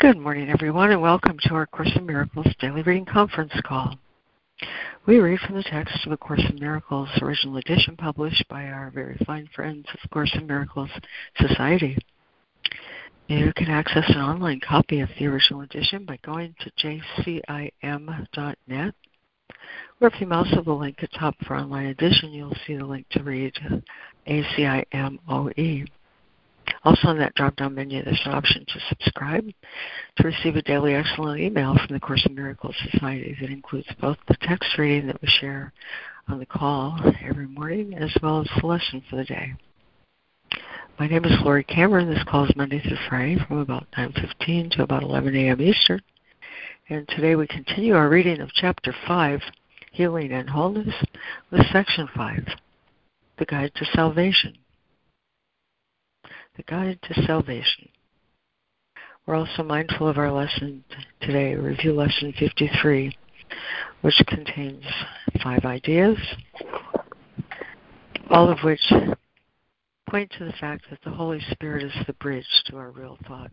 Good morning, everyone, and welcome to our Course in Miracles Daily Reading Conference Call. We read from the text of A Course in Miracles, original edition published by our very fine friends of Course in Miracles Society. You can access an online copy of the original edition by going to jcim.net. Or if you mouse over the link at top for online edition, you'll see the link to read ACIMOE. Also, on that drop down menu, there's an option to subscribe to receive a daily excellent email from the Course in Miracles Society that includes both the text reading that we share on the call every morning as well as the lesson for the day. My name is Laurie Cameron. This call is Monday through Friday from about 9.15 to about 11 a.m. Eastern. And today we continue our reading of Chapter 5, Healing and Wholeness, with Section 5, The Guide to Salvation the guide to salvation. We're also mindful of our lesson today, review lesson 53, which contains five ideas, all of which point to the fact that the Holy Spirit is the bridge to our real thoughts.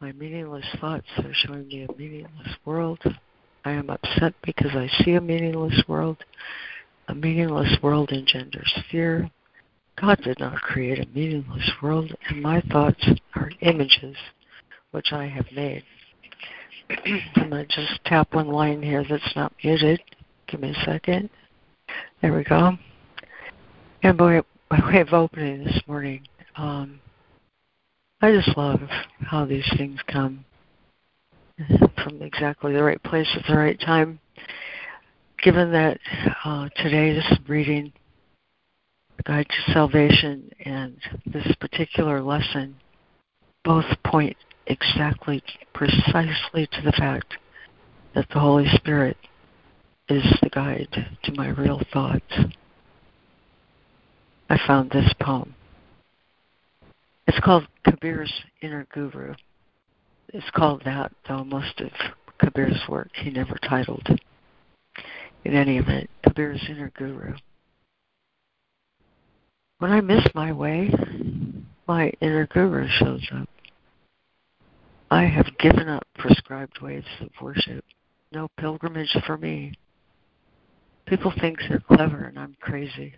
My meaningless thoughts are showing me a meaningless world. I am upset because I see a meaningless world. A meaningless world engenders fear. God did not create a meaningless world, and my thoughts are images which I have made. I'm going to just tap one line here that's not muted. Give me a second. There we go. And by, by way of opening this morning, um, I just love how these things come from exactly the right place at the right time. Given that uh, today's reading Guide to Salvation and this particular lesson both point exactly, precisely to the fact that the Holy Spirit is the guide to my real thoughts. I found this poem. It's called Kabir's Inner Guru. It's called that, though most of Kabir's work he never titled. In any event, Kabir's Inner Guru. When I miss my way, my inner guru shows up. I have given up prescribed ways of worship. No pilgrimage for me. People think they're clever and I'm crazy.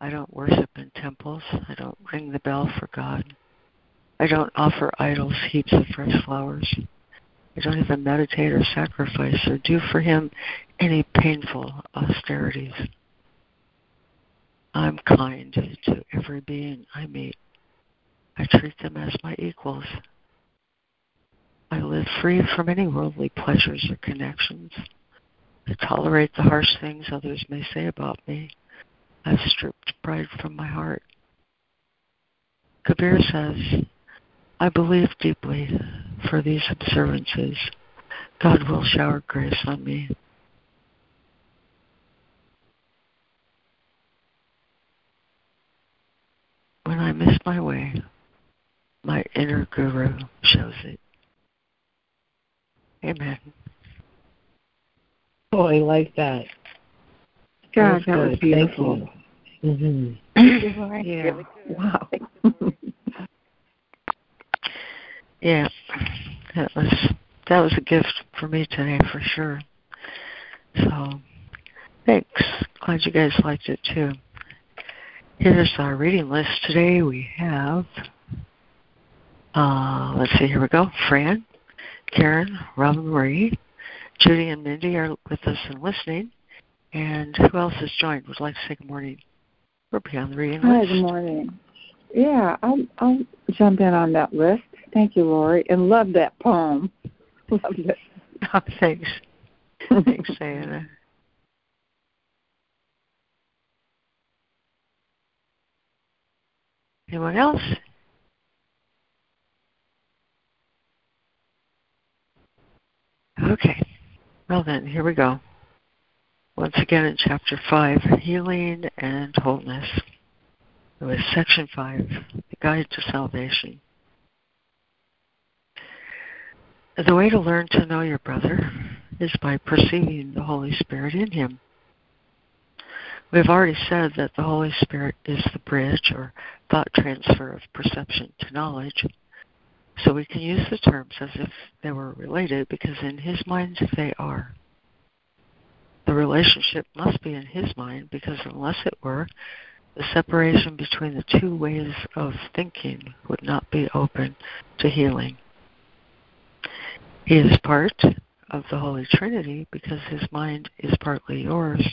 I don't worship in temples. I don't ring the bell for God. I don't offer idols heaps of fresh flowers. I don't even meditate or sacrifice or do for Him any painful austerities. I'm kind to every being I meet. I treat them as my equals. I live free from any worldly pleasures or connections. I tolerate the harsh things others may say about me. I've stripped pride from my heart. Kabir says, I believe deeply for these observances. God will shower grace on me. When I miss my way, my inner guru shows it. Amen. Oh, I like that. God, that was beautiful. Mm-hmm. yeah. Wow. yeah. That was that was a gift for me today for sure. So thanks. Glad you guys liked it too. Here's our reading list. Today we have, uh, let's see, here we go. Fran, Karen, Robin Marie, Judy, and Mindy are with us and listening. And who else has joined? Would like to say good morning. We're beyond the reading Hi, list. good morning. Yeah, I'll, I'll jump in on that list. Thank you, Laurie, and love that poem. Loved it. Oh, thanks. thanks, Diana. Anyone else? Okay. Well then, here we go. Once again in chapter 5, Healing and Wholeness. It was section 5, The Guide to Salvation. The way to learn to know your brother is by perceiving the Holy Spirit in him. We've already said that the Holy Spirit is the bridge or thought transfer of perception to knowledge. So we can use the terms as if they were related because in his mind they are. The relationship must be in his mind because unless it were, the separation between the two ways of thinking would not be open to healing. He is part of the Holy Trinity because his mind is partly yours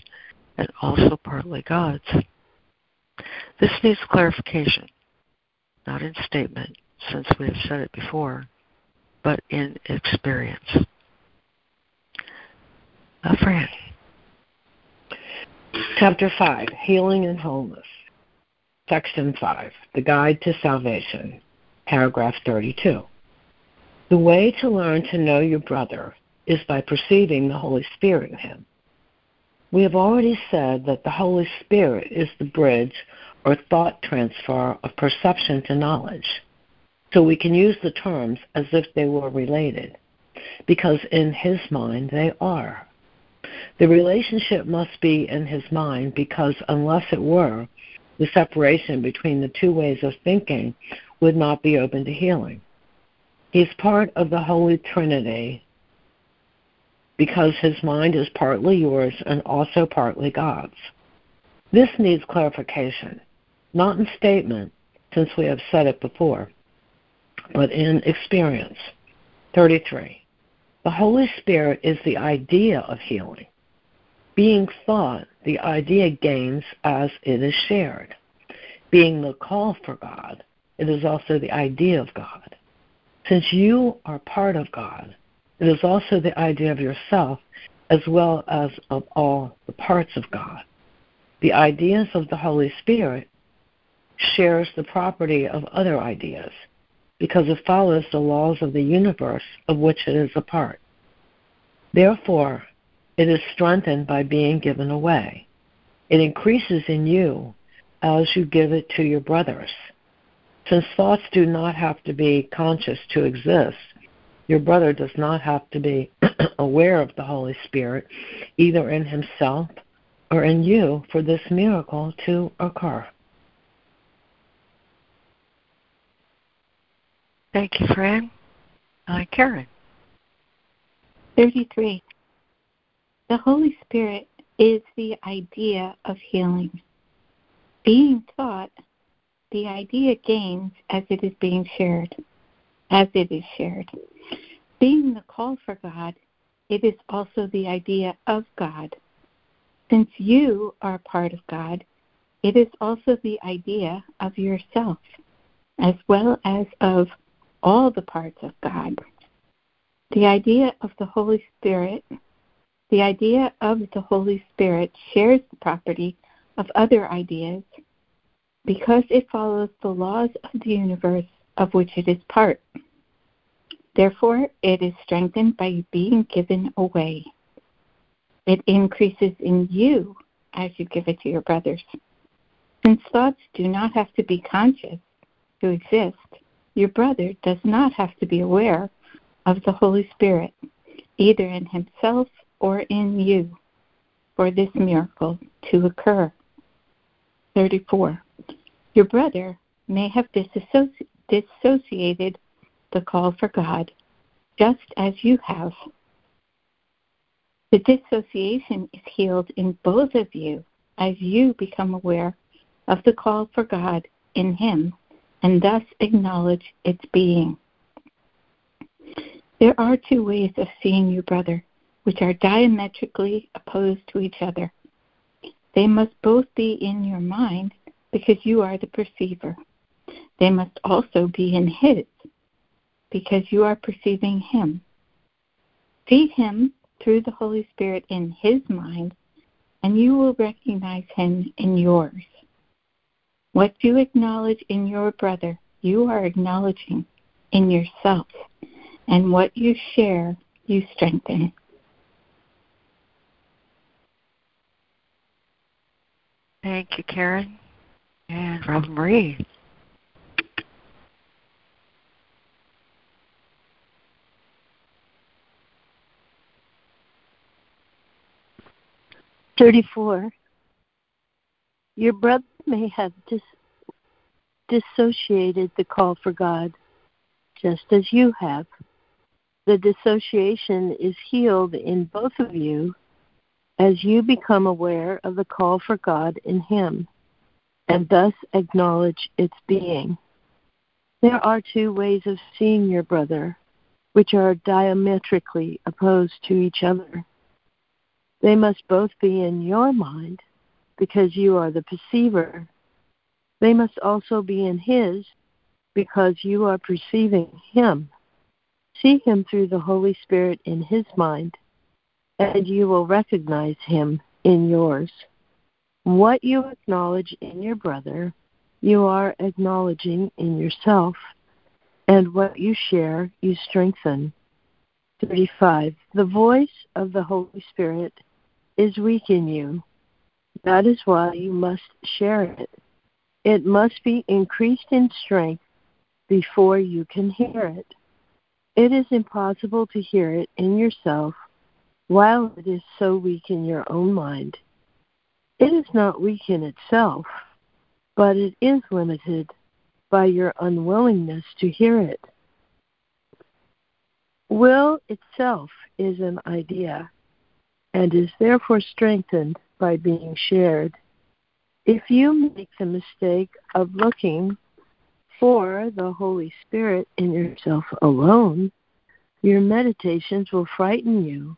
and also partly God's. This needs clarification, not in statement, since we have said it before, but in experience. Uh, Fran. Chapter 5 Healing and Wholeness. Section 5 The Guide to Salvation. Paragraph 32. The way to learn to know your brother is by perceiving the Holy Spirit in him. We have already said that the Holy Spirit is the bridge or thought transfer of perception to knowledge. So we can use the terms as if they were related, because in his mind they are. The relationship must be in his mind because unless it were, the separation between the two ways of thinking would not be open to healing. He is part of the Holy Trinity because his mind is partly yours and also partly God's. This needs clarification, not in statement, since we have said it before, but in experience. 33. The Holy Spirit is the idea of healing. Being thought, the idea gains as it is shared. Being the call for God, it is also the idea of God. Since you are part of God, it is also the idea of yourself as well as of all the parts of God. The ideas of the Holy Spirit shares the property of other ideas because it follows the laws of the universe of which it is a part. Therefore, it is strengthened by being given away. It increases in you as you give it to your brothers. Since thoughts do not have to be conscious to exist, your brother does not have to be aware of the Holy Spirit, either in himself or in you, for this miracle to occur. Thank you, Fran. Uh, Karen. 33. The Holy Spirit is the idea of healing. Being thought, the idea gains as it is being shared, as it is shared. Being the call for God, it is also the idea of God. Since you are part of God, it is also the idea of yourself, as well as of all the parts of God. The idea of the Holy Spirit, the idea of the Holy Spirit shares the property of other ideas because it follows the laws of the universe of which it is part. Therefore, it is strengthened by being given away. It increases in you as you give it to your brothers. Since thoughts do not have to be conscious to exist, your brother does not have to be aware of the Holy Spirit, either in himself or in you, for this miracle to occur. 34. Your brother may have disassoci- dissociated the call for God, just as you have. The dissociation is healed in both of you as you become aware of the call for God in Him and thus acknowledge its being. There are two ways of seeing your brother, which are diametrically opposed to each other. They must both be in your mind because you are the perceiver. They must also be in his because you are perceiving Him. See Him through the Holy Spirit in His mind, and you will recognize Him in yours. What you acknowledge in your brother, you are acknowledging in yourself, and what you share, you strengthen. Thank you, Karen. And Robin Marie. 34. Your brother may have dis- dissociated the call for God. just as you have. The dissociation is healed in both of you as you become aware of the call for God in Him and thus acknowledge its being. There are two ways of seeing your brother, which are diametrically opposed to each other. They must both be in your mind because you are the perceiver. They must also be in his because you are perceiving him. See him through the Holy Spirit in his mind, and you will recognize him in yours. What you acknowledge in your brother, you are acknowledging in yourself, and what you share, you strengthen. 35. The voice of the Holy Spirit is weak in you. That is why you must share it. It must be increased in strength before you can hear it. It is impossible to hear it in yourself while it is so weak in your own mind. It is not weak in itself, but it is limited by your unwillingness to hear it. Will itself is an idea and is therefore strengthened by being shared. If you make the mistake of looking for the Holy Spirit in yourself alone, your meditations will frighten you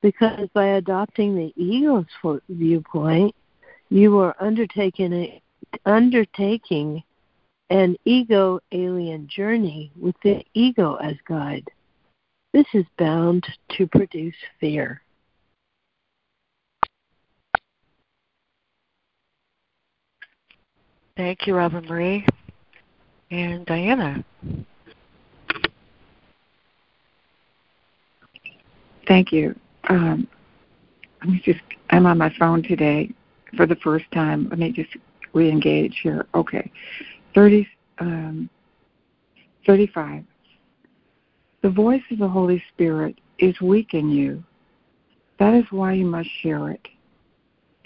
because by adopting the ego's viewpoint, you are undertaking, a, undertaking an ego alien journey with the ego as guide. This is bound to produce fear. Thank you, Robin Marie. And Diana. Thank you. Um, let me just, I'm on my phone today for the first time. Let me just re engage here. Okay. 30, um, 35. The voice of the Holy Spirit is weak in you. That is why you must share it.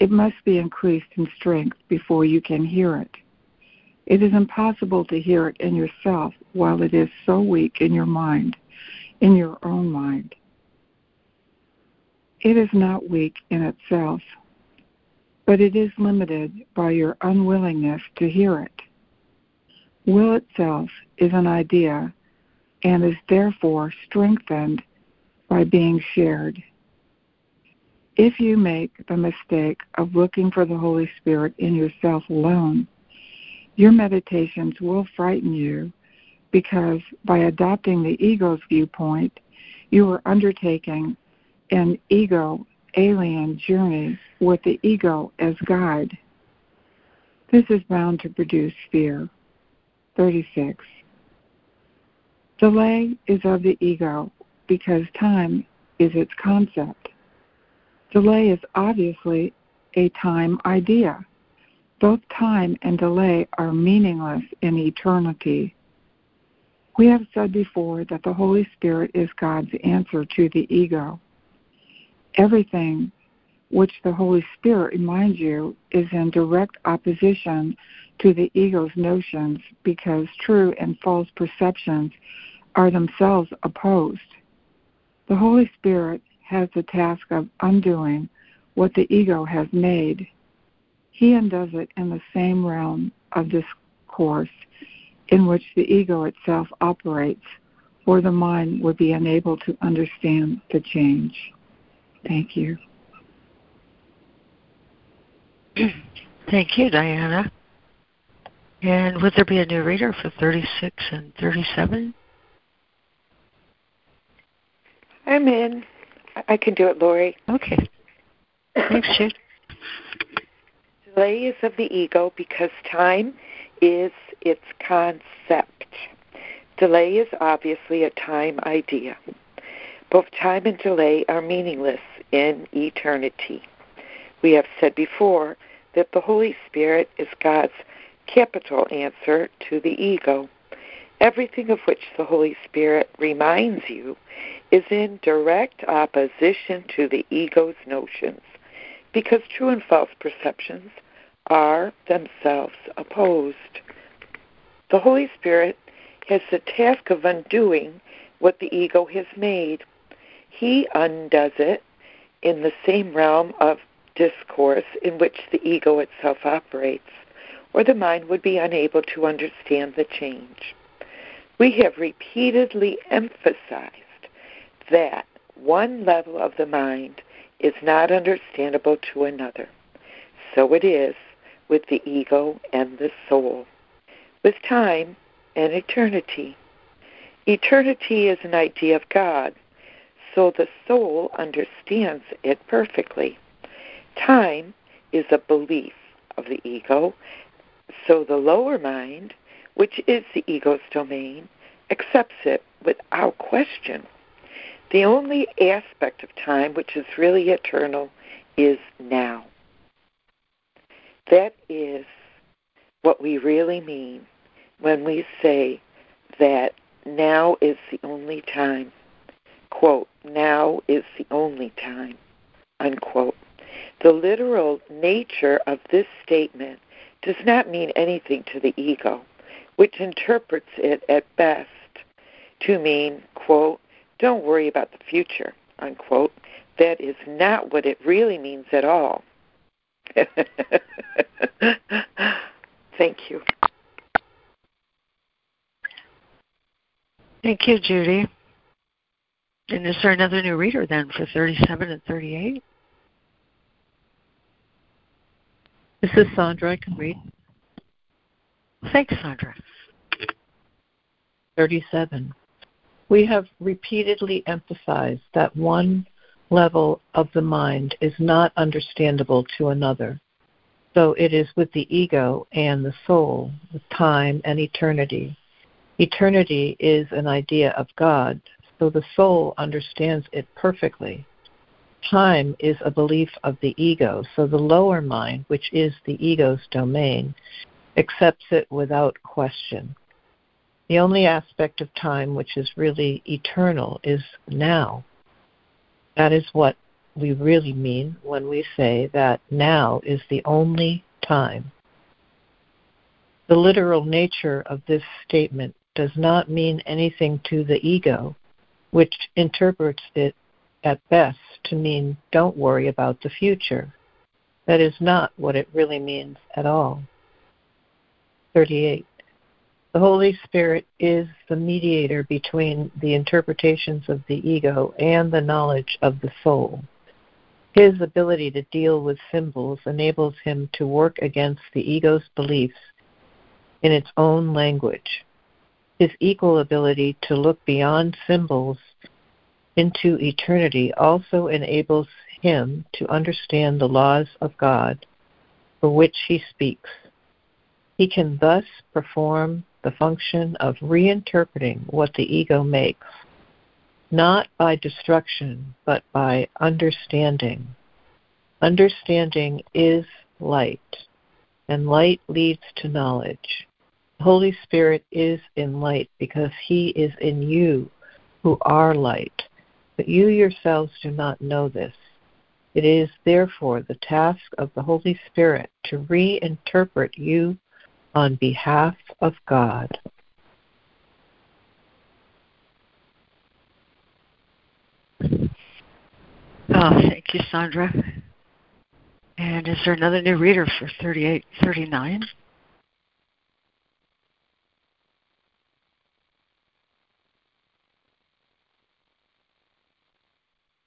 It must be increased in strength before you can hear it. It is impossible to hear it in yourself while it is so weak in your mind, in your own mind. It is not weak in itself, but it is limited by your unwillingness to hear it. Will itself is an idea and is therefore strengthened by being shared. If you make the mistake of looking for the Holy Spirit in yourself alone, your meditations will frighten you because by adopting the ego's viewpoint, you are undertaking an ego alien journey with the ego as guide. This is bound to produce fear. 36. Delay is of the ego because time is its concept. Delay is obviously a time idea. Both time and delay are meaningless in eternity. We have said before that the Holy Spirit is God's answer to the ego. Everything which the Holy Spirit reminds you is in direct opposition to the ego's notions because true and false perceptions are themselves opposed. The Holy Spirit has the task of undoing what the ego has made he undoes it in the same realm of discourse in which the ego itself operates, or the mind would be unable to understand the change. Thank you. Thank you, Diana. And would there be a new reader for 36 and 37? I'm in. I can do it, Laurie. Okay. Thanks, Jude. Delay is of the ego because time is its concept. Delay is obviously a time idea. Both time and delay are meaningless in eternity. We have said before that the Holy Spirit is God's capital answer to the ego. Everything of which the Holy Spirit reminds you is in direct opposition to the ego's notions because true and false perceptions are themselves opposed. The Holy Spirit has the task of undoing what the ego has made. He undoes it in the same realm of discourse in which the ego itself operates, or the mind would be unable to understand the change. We have repeatedly emphasized that one level of the mind is not understandable to another. So it is with the ego and the soul, with time and eternity. Eternity is an idea of God, so the soul understands it perfectly. Time is a belief of the ego, so the lower mind, which is the ego's domain, accepts it without question. The only aspect of time which is really eternal is now. That is what we really mean when we say that now is the only time. Quote, now is the only time. Unquote. The literal nature of this statement does not mean anything to the ego, which interprets it at best to mean, quote, don't worry about the future, unquote. That is not what it really means at all. Thank you. Thank you, Judy. And is there another new reader then for 37 and 38? This is Sandra. I can read. Thanks, Sandra. 37 we have repeatedly emphasized that one level of the mind is not understandable to another. So it is with the ego and the soul, with time and eternity. Eternity is an idea of God, so the soul understands it perfectly. Time is a belief of the ego, so the lower mind, which is the ego's domain, accepts it without question. The only aspect of time which is really eternal is now. That is what we really mean when we say that now is the only time. The literal nature of this statement does not mean anything to the ego, which interprets it at best to mean don't worry about the future. That is not what it really means at all. 38. The Holy Spirit is the mediator between the interpretations of the ego and the knowledge of the soul. His ability to deal with symbols enables him to work against the ego's beliefs in its own language. His equal ability to look beyond symbols into eternity also enables him to understand the laws of God for which he speaks. He can thus perform the function of reinterpreting what the ego makes, not by destruction, but by understanding. Understanding is light, and light leads to knowledge. The Holy Spirit is in light because He is in you, who are light, but you yourselves do not know this. It is therefore the task of the Holy Spirit to reinterpret you on behalf of God. Oh, thank you, Sandra. And is there another new reader for 3839?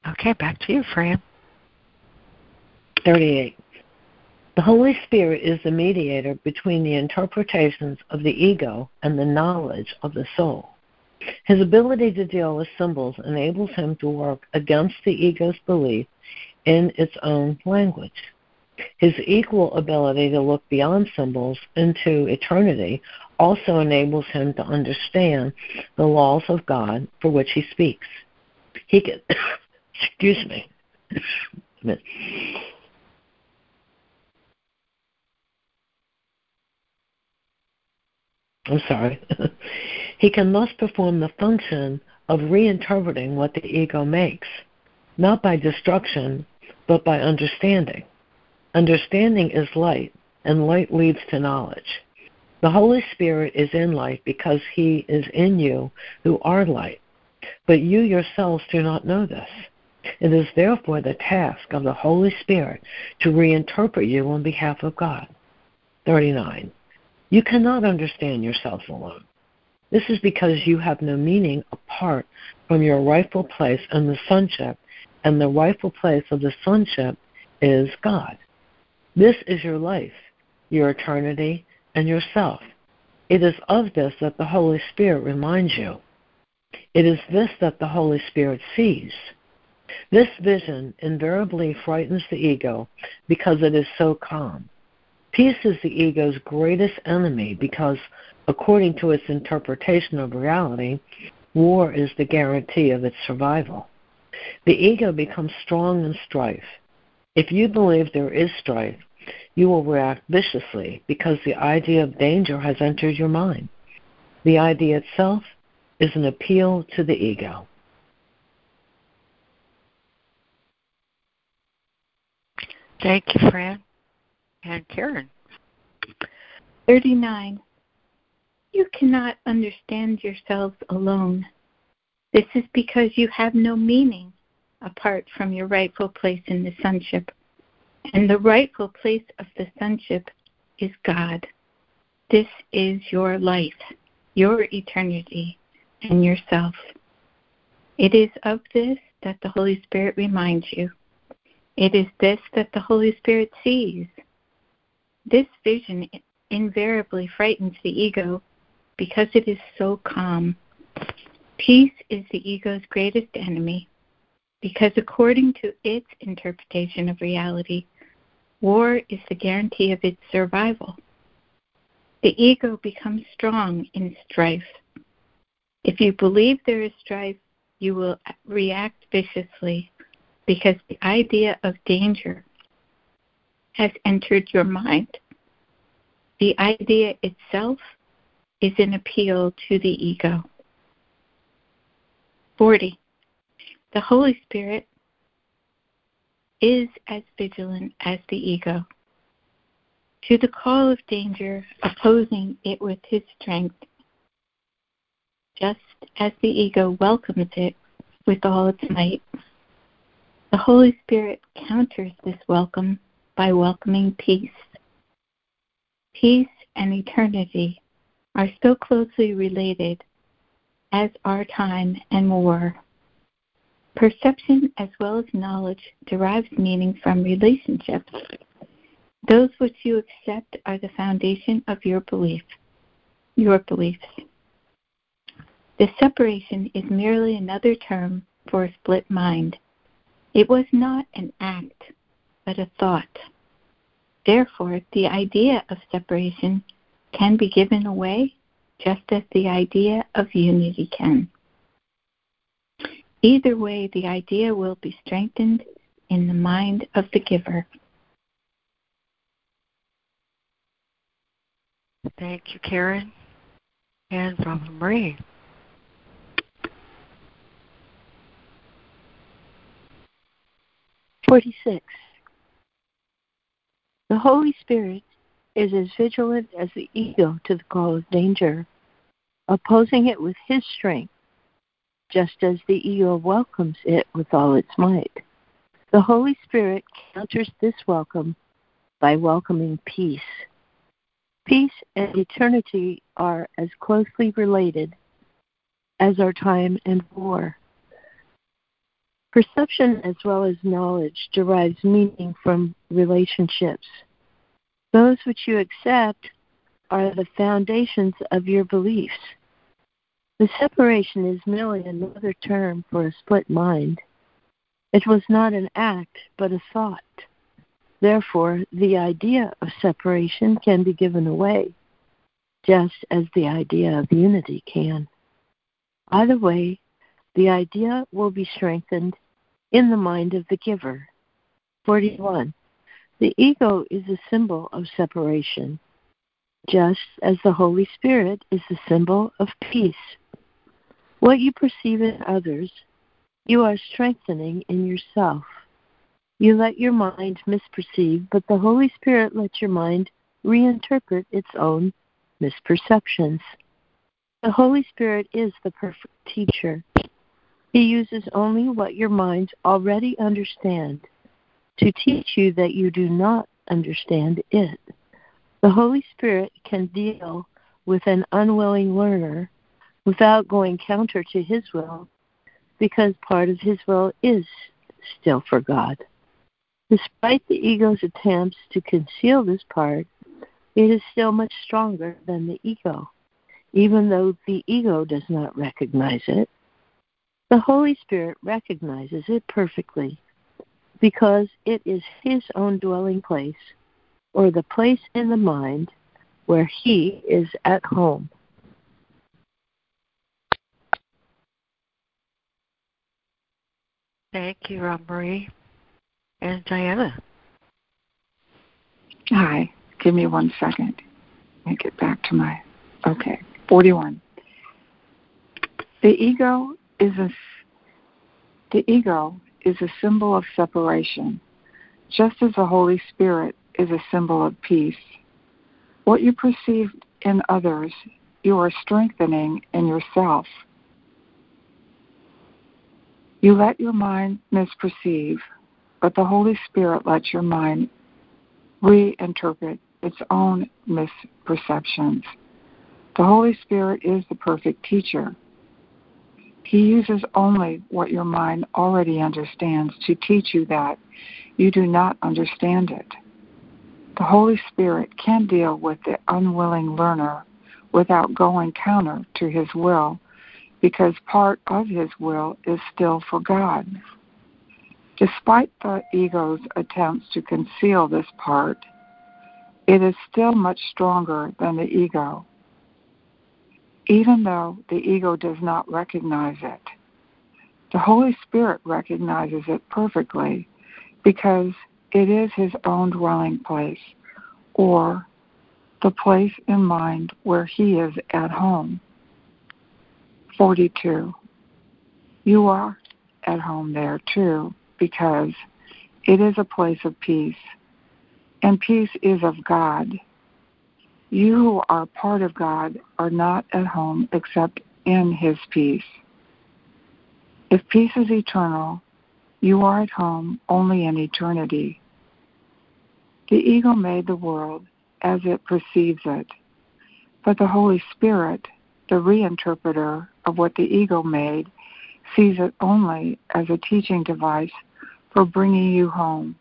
Okay, back to you, Fran. 38. The Holy Spirit is the mediator between the interpretations of the ego and the knowledge of the soul. His ability to deal with symbols enables him to work against the ego's belief in its own language. His equal ability to look beyond symbols into eternity also enables him to understand the laws of God for which he speaks. He can, excuse me. I'm sorry. he can thus perform the function of reinterpreting what the ego makes, not by destruction, but by understanding. Understanding is light, and light leads to knowledge. The Holy Spirit is in light because he is in you who are light. But you yourselves do not know this. It is therefore the task of the Holy Spirit to reinterpret you on behalf of God. 39. You cannot understand yourself alone. This is because you have no meaning apart from your rightful place in the sonship, and the rightful place of the sonship is God. This is your life, your eternity, and yourself. It is of this that the Holy Spirit reminds you. It is this that the Holy Spirit sees. This vision invariably frightens the ego because it is so calm. Peace is the ego's greatest enemy because, according to its interpretation of reality, war is the guarantee of its survival. The ego becomes strong in strife. If you believe there is strife, you will react viciously because the idea of danger has entered your mind. The idea itself is an appeal to the ego. Thank you, Fran. And Karen. 39. You cannot understand yourselves alone. This is because you have no meaning apart from your rightful place in the sonship. And the rightful place of the sonship is God. This is your life, your eternity, and yourself. It is of this that the Holy Spirit reminds you. It is this that the Holy Spirit sees. This vision invariably frightens the ego because it is so calm. Peace is the ego's greatest enemy because, according to its interpretation of reality, war is the guarantee of its survival. The ego becomes strong in strife. If you believe there is strife, you will react viciously because the idea of danger has entered your mind. The idea itself is an appeal to the ego. 40. The Holy Spirit is as vigilant as the ego. To the call of danger, opposing it with his strength, just as the ego welcomes it with all its might. The Holy Spirit counters this welcome by welcoming peace. Peace and eternity are so closely related as are time and war. Perception as well as knowledge derives meaning from relationships. Those which you accept are the foundation of your belief, your beliefs. The separation is merely another term for a split mind. It was not an act, but a thought. Therefore, the idea of separation can be given away just as the idea of unity can. Either way, the idea will be strengthened in the mind of the giver. Thank you, Karen. And Robin Marie. Forty-six. The Holy Spirit is as vigilant as the ego to the call of danger, opposing it with his strength just as the ego welcomes it with all its might. The Holy Spirit counters this welcome by welcoming peace. Peace and eternity are as closely related as are time and war. Perception as well as knowledge derives meaning from relationships. Those which you accept are the foundations of your beliefs. The separation is merely another term for a split mind. It was not an act, but a thought. Therefore, the idea of separation can be given away, just as the idea of unity can. Either way, the idea will be strengthened in the mind of the giver. 41. The ego is a symbol of separation, just as the Holy Spirit is the symbol of peace. What you perceive in others, you are strengthening in yourself. You let your mind misperceive, but the Holy Spirit lets your mind reinterpret its own misperceptions. The Holy Spirit is the perfect teacher. He uses only what your minds already understand to teach you that you do not understand it. The Holy Spirit can deal with an unwilling learner without going counter to his will because part of his will is still for God. Despite the ego's attempts to conceal this part, it is still much stronger than the ego, even though the ego does not recognize it. The Holy Spirit recognizes it perfectly because it is his own dwelling place or the place in the mind where he is at home. Thank you, Rob Marie. And Diana. Hi. Give me one second. Let me get back to my. Okay. 41. The ego is a the ego is a symbol of separation, just as the Holy Spirit is a symbol of peace. What you perceive in others, you are strengthening in yourself. You let your mind misperceive, but the Holy Spirit lets your mind reinterpret its own misperceptions. The Holy Spirit is the perfect teacher. He uses only what your mind already understands to teach you that you do not understand it. The Holy Spirit can deal with the unwilling learner without going counter to his will because part of his will is still for God. Despite the ego's attempts to conceal this part, it is still much stronger than the ego even though the ego does not recognize it. The Holy Spirit recognizes it perfectly because it is his own dwelling place or the place in mind where he is at home. 42. You are at home there too because it is a place of peace, and peace is of God you who are part of God are not at home except in His peace. If peace is eternal, you are at home only in eternity. The ego made the world as it perceives it, but the Holy Spirit, the reinterpreter of what the ego made, sees it only as a teaching device for bringing you home.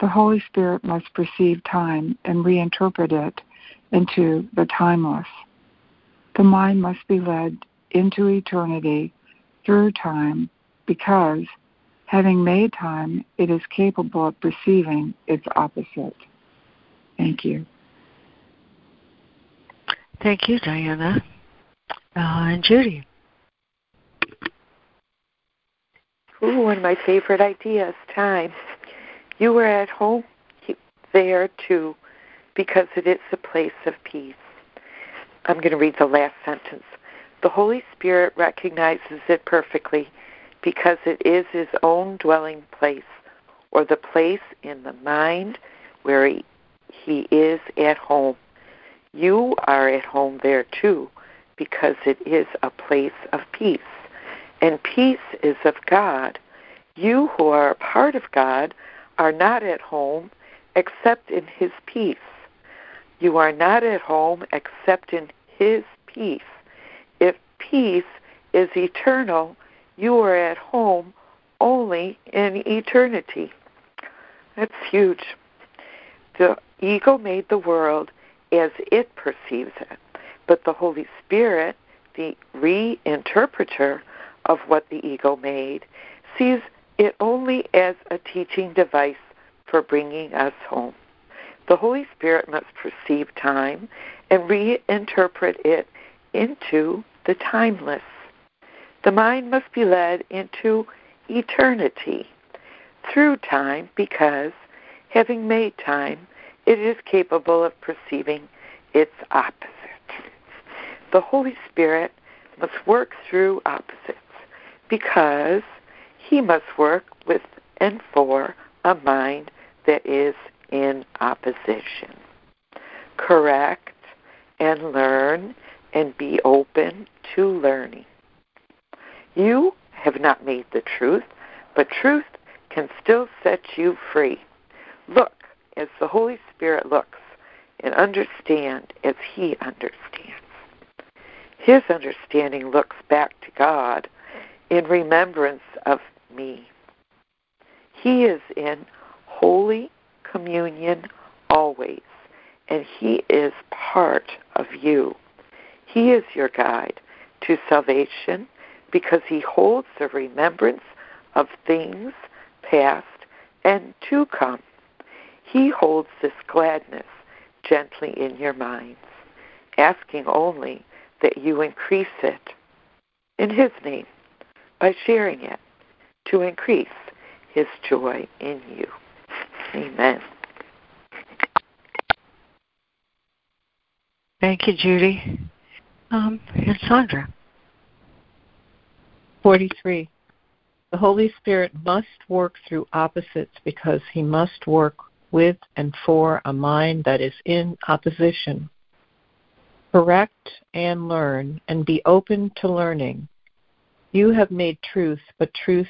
The Holy Spirit must perceive time and reinterpret it into the timeless. The mind must be led into eternity through time because, having made time, it is capable of perceiving its opposite. Thank you. Thank you, Diana. Uh, and Judy. Ooh, one of my favorite ideas, time. You were at home there too because it is a place of peace. I'm going to read the last sentence. The Holy Spirit recognizes it perfectly because it is his own dwelling place, or the place in the mind where he, he is at home. You are at home there too because it is a place of peace. And peace is of God. You who are a part of God are not at home except in his peace. You are not at home except in His peace. If peace is eternal, you are at home only in eternity. That's huge. The ego made the world as it perceives it, but the Holy Spirit, the reinterpreter of what the ego made, sees it only as a teaching device for bringing us home. The Holy Spirit must perceive time and reinterpret it into the timeless. The mind must be led into eternity through time because, having made time, it is capable of perceiving its opposite. The Holy Spirit must work through opposites because he must work with and for a mind that is in opposition. Correct and learn and be open to learning. You have not made the truth, but truth can still set you free. Look as the Holy Spirit looks and understand as He understands. His understanding looks back to God in remembrance of me. He is in holy communion always, and He is part of you. He is your guide to salvation because He holds the remembrance of things past and to come. He holds this gladness gently in your minds, asking only that you increase it in His name by sharing it to increase His joy in you. Amen. Thank you, Judy. Um, and Sandra. 43. The Holy Spirit must work through opposites because he must work with and for a mind that is in opposition. Correct and learn and be open to learning. You have made truth, but truth,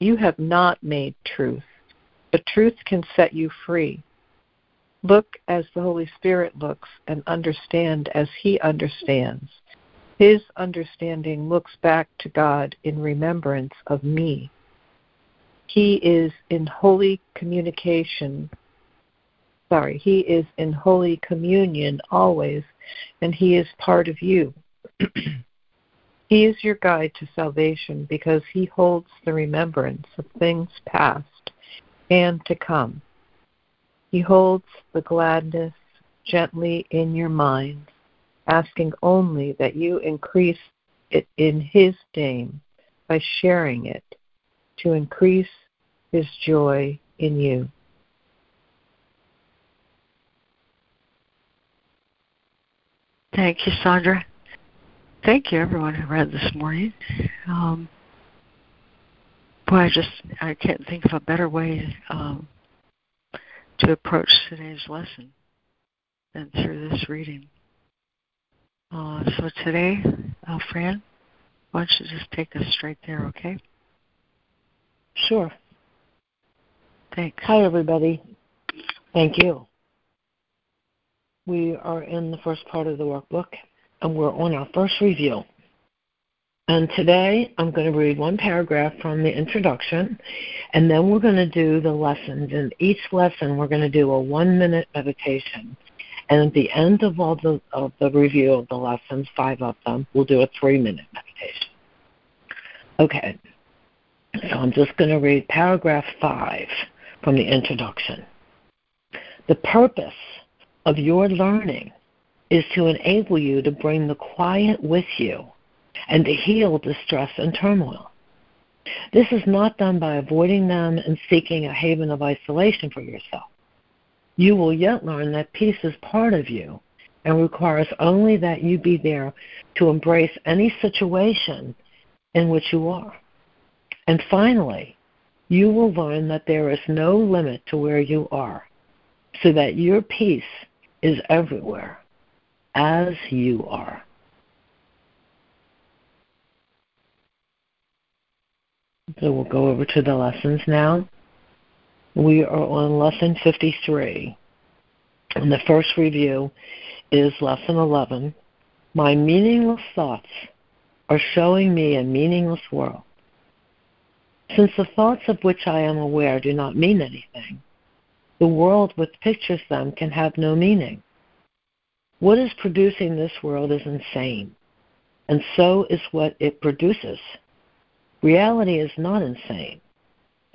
you have not made truth, but truth can set you free. Look as the Holy Spirit looks and understand as He understands. His understanding looks back to God in remembrance of me. He is in holy communication. Sorry, He is in holy communion always, and He is part of you. he is your guide to salvation because He holds the remembrance of things past and to come. He holds the gladness gently in your mind, asking only that you increase it in His name by sharing it to increase His joy in you. Thank you, Sandra. Thank you, everyone who read this morning. Um, boy, I just I can't think of a better way um, to approach today's lesson than through this reading. Uh, so today, uh, Fran, why don't you just take us straight there, okay? Sure. Thanks. Hi, everybody. Thank you. We are in the first part of the workbook, and we're on our first review. And today I'm going to read one paragraph from the introduction, and then we're going to do the lessons. And each lesson we're going to do a one minute meditation. And at the end of all the of the review of the lessons, five of them, we'll do a three minute meditation. Okay. So I'm just going to read paragraph five from the introduction. The purpose of your learning is to enable you to bring the quiet with you and to heal distress and turmoil. This is not done by avoiding them and seeking a haven of isolation for yourself. You will yet learn that peace is part of you and requires only that you be there to embrace any situation in which you are. And finally, you will learn that there is no limit to where you are, so that your peace is everywhere, as you are. So we'll go over to the lessons now. We are on lesson 53. And the first review is lesson 11. My meaningless thoughts are showing me a meaningless world. Since the thoughts of which I am aware do not mean anything, the world which pictures them can have no meaning. What is producing this world is insane, and so is what it produces. Reality is not insane,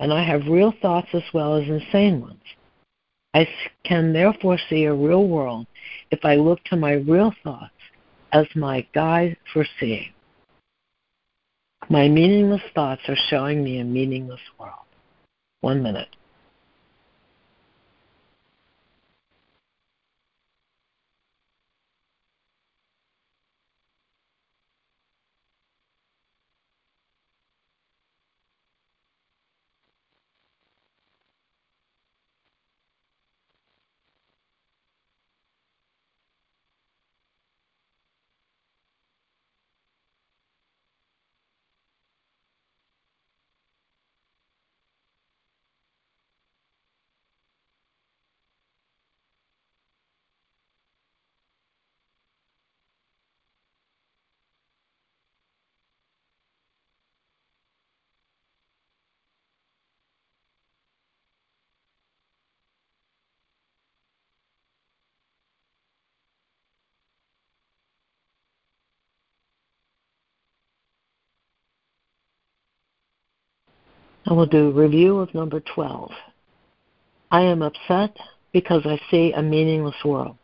and I have real thoughts as well as insane ones. I can therefore see a real world if I look to my real thoughts as my guide for seeing. My meaningless thoughts are showing me a meaningless world. One minute. I will do review of number 12. I am upset because I see a meaningless world.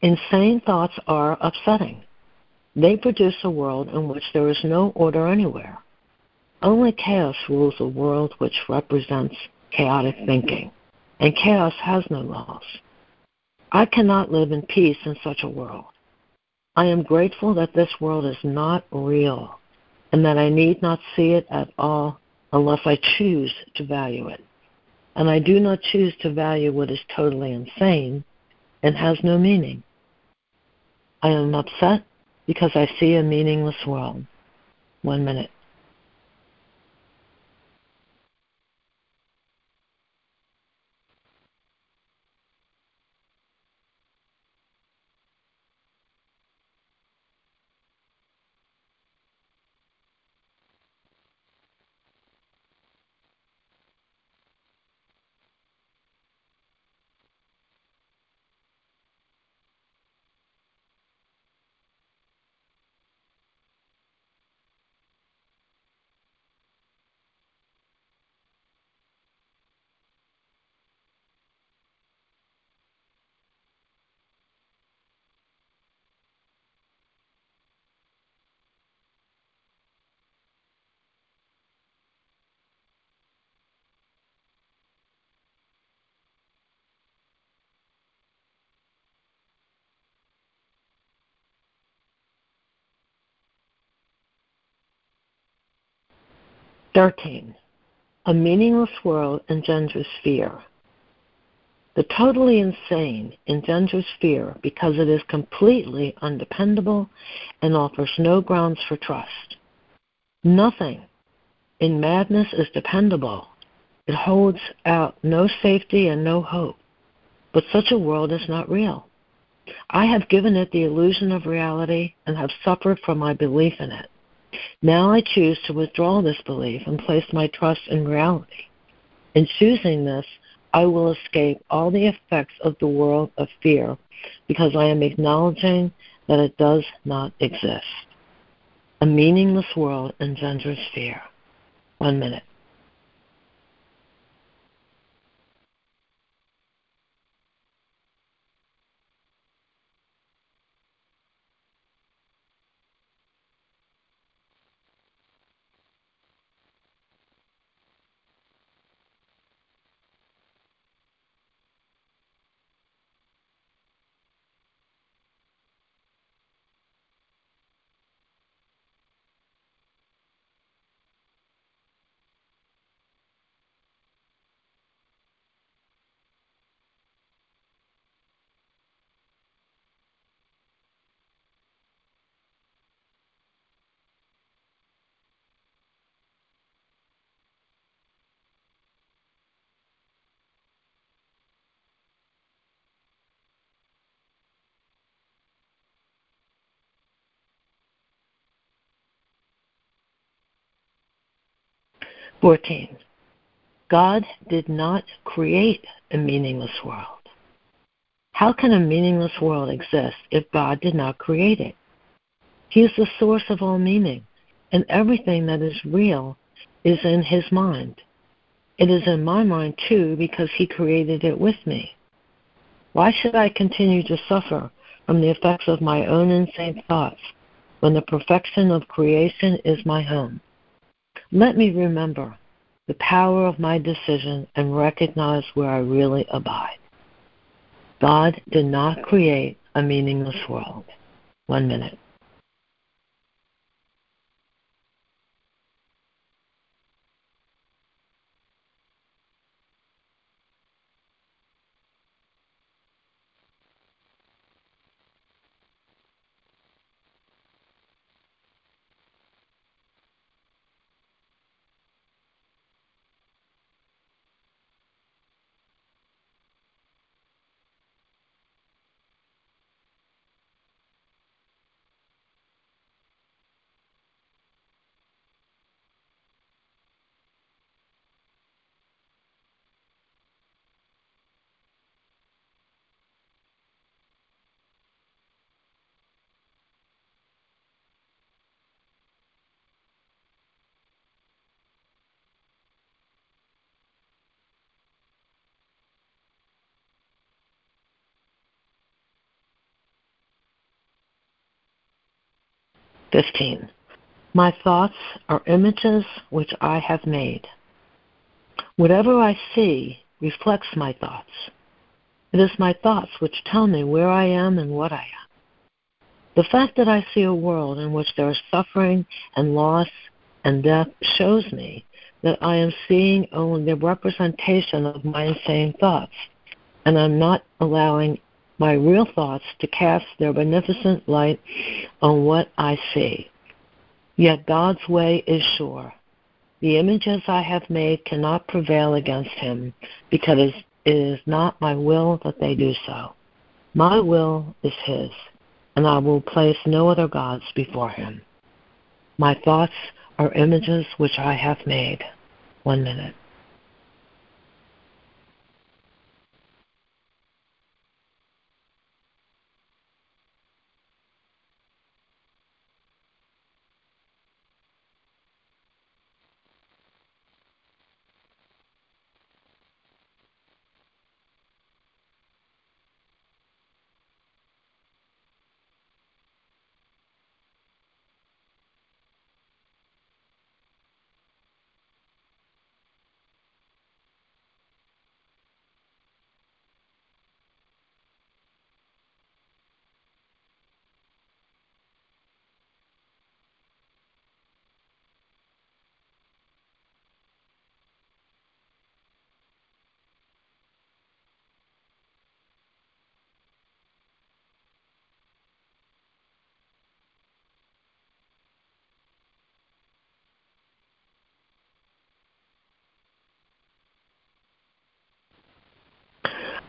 Insane thoughts are upsetting. They produce a world in which there is no order anywhere. Only chaos rules a world which represents chaotic thinking, and chaos has no laws. I cannot live in peace in such a world. I am grateful that this world is not real and that I need not see it at all unless I choose to value it. And I do not choose to value what is totally insane and has no meaning. I am upset because I see a meaningless world. One minute. 13. A meaningless world engenders fear. The totally insane engenders fear because it is completely undependable and offers no grounds for trust. Nothing in madness is dependable. It holds out no safety and no hope. But such a world is not real. I have given it the illusion of reality and have suffered from my belief in it. Now I choose to withdraw this belief and place my trust in reality. In choosing this, I will escape all the effects of the world of fear because I am acknowledging that it does not exist. A meaningless world engenders fear. One minute. 14. God did not create a meaningless world. How can a meaningless world exist if God did not create it? He is the source of all meaning, and everything that is real is in His mind. It is in my mind too because He created it with me. Why should I continue to suffer from the effects of my own insane thoughts when the perfection of creation is my home? Let me remember the power of my decision and recognize where I really abide. God did not create a meaningless world. One minute. 15. My thoughts are images which I have made. Whatever I see reflects my thoughts. It is my thoughts which tell me where I am and what I am. The fact that I see a world in which there is suffering and loss and death shows me that I am seeing only the representation of my insane thoughts, and I'm not allowing my real thoughts to cast their beneficent light on what I see. Yet God's way is sure. The images I have made cannot prevail against him, because it is not my will that they do so. My will is his, and I will place no other gods before him. My thoughts are images which I have made. One minute.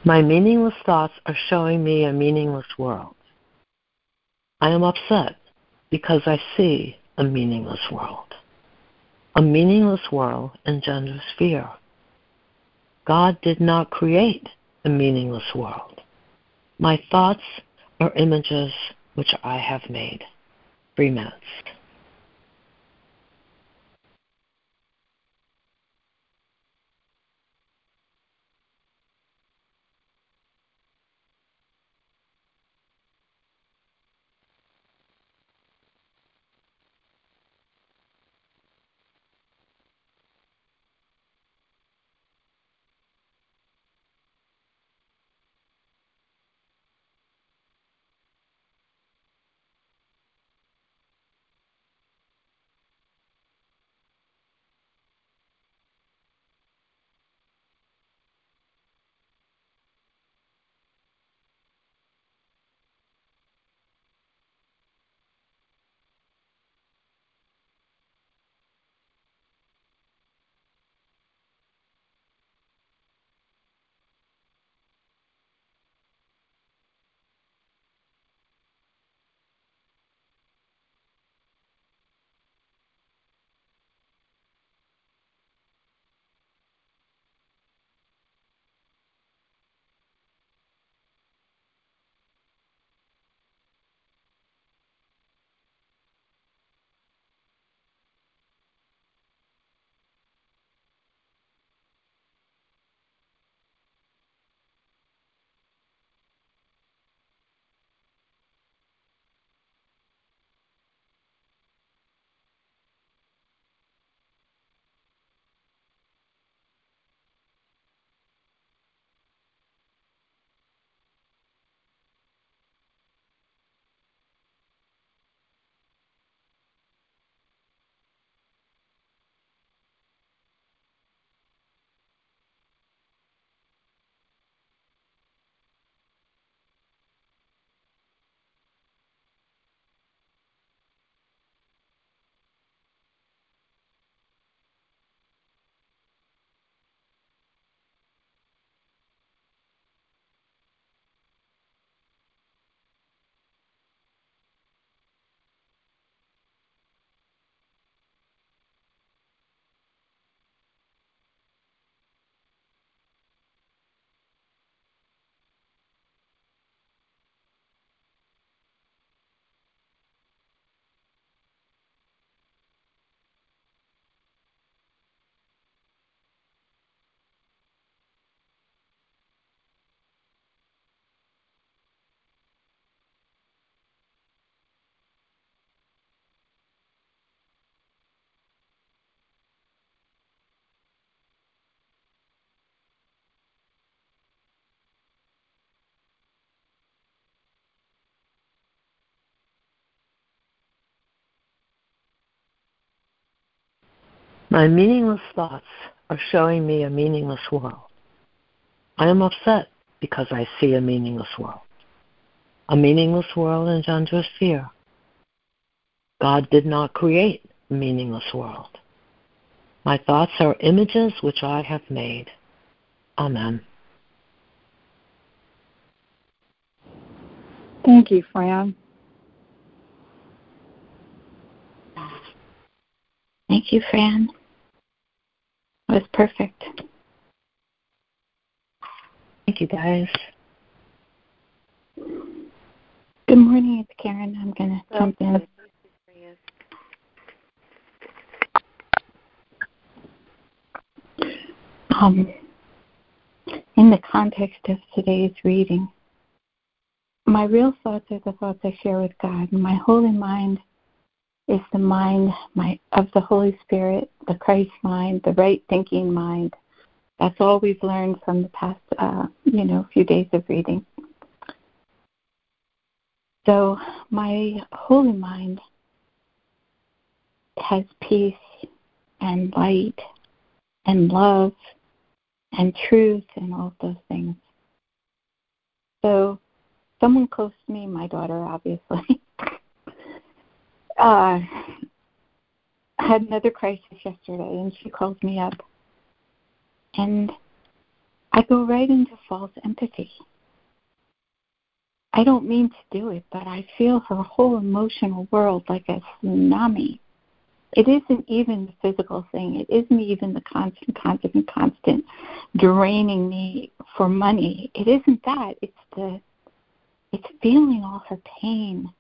My meaningless thoughts are showing me a meaningless world. I am upset because I see a meaningless world. A meaningless world engenders fear. God did not create a meaningless world. My thoughts are images which I have made. Three minutes. My meaningless thoughts are showing me a meaningless world. I am upset because I see a meaningless world. A meaningless world engenders fear. God did not create a meaningless world. My thoughts are images which I have made. Amen. Thank you, Fran. Thank you, Fran. Was perfect. Thank you, guys. Good morning, it's Karen. I'm going to jump in. Um, in the context of today's reading, my real thoughts are the thoughts I share with God. My holy mind is the mind my, of the Holy Spirit, the Christ mind, the right thinking mind. That's all we've learned from the past, uh, you know, few days of reading. So my holy mind has peace and light and love and truth and all those things. So someone close to me, my daughter obviously, uh, had another crisis yesterday and she calls me up and I go right into false empathy. I don't mean to do it, but I feel her whole emotional world like a tsunami. It isn't even the physical thing. It isn't even the constant, constant, constant draining me for money. It isn't that. It's the it's feeling all her pain,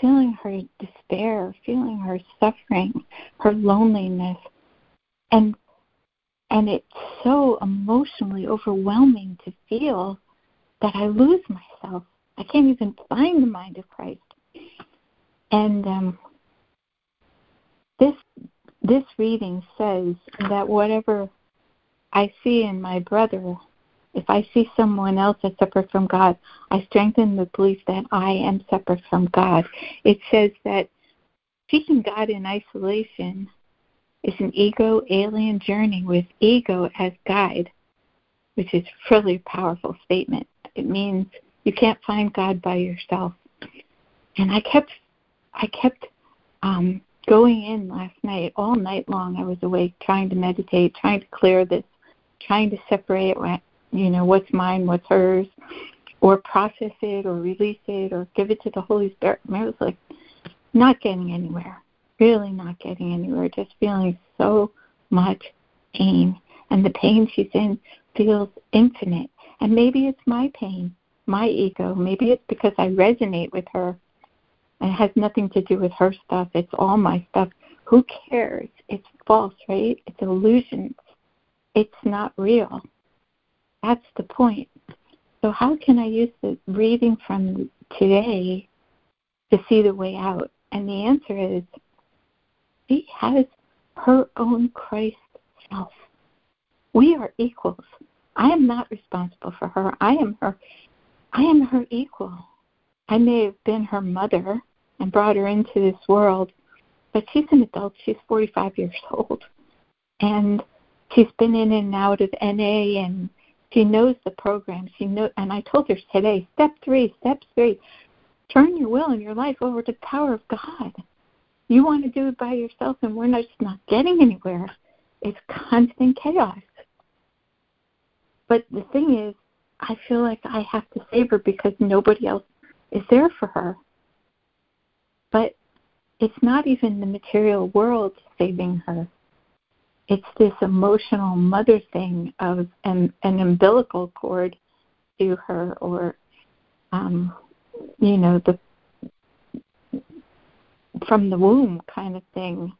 feeling her despair, feeling her suffering, her loneliness. And and it's so emotionally overwhelming to feel that I lose myself. I can't even find the mind of Christ. And um, this this reading says that whatever I see in my brother, if I see someone else as separate from God, I strengthen the belief that I am separate from God. It says that seeking God in isolation is an ego alien journey with ego as guide, which is a really powerful statement. It means you can't find God by yourself. And I kept I kept um, going in last night, all night long. I was awake, trying to meditate, trying to clear this, trying to separate, you know, what's mine, what's hers, or process it, or release it, or give it to the Holy Spirit. And I was like, not getting anywhere really not getting anywhere, just feeling so much pain. And the pain she's in feels infinite. And maybe it's my pain, my ego. Maybe it's because I resonate with her. And it has nothing to do with her stuff. It's all my stuff. Who cares? It's false, right? It's illusions. It's not real. That's the point. So, how can I use the reading from today to see the way out? And the answer is she has her own Christ self. We are equals. I am not responsible for her. I am her I am her equal. I may have been her mother and brought her into this world, but she's an adult. She's 45 years old. And she's been in and out of NA and she knows the program. She know and I told her today, step 3, step 3, turn your will and your life over to the power of God. You want to do it by yourself, and we're just not getting anywhere. It's constant chaos. But the thing is, I feel like I have to save her because nobody else is there for her. But it's not even the material world saving her. It's this emotional mother thing of an, an umbilical cord to her or um, you know, the from the womb kind of thing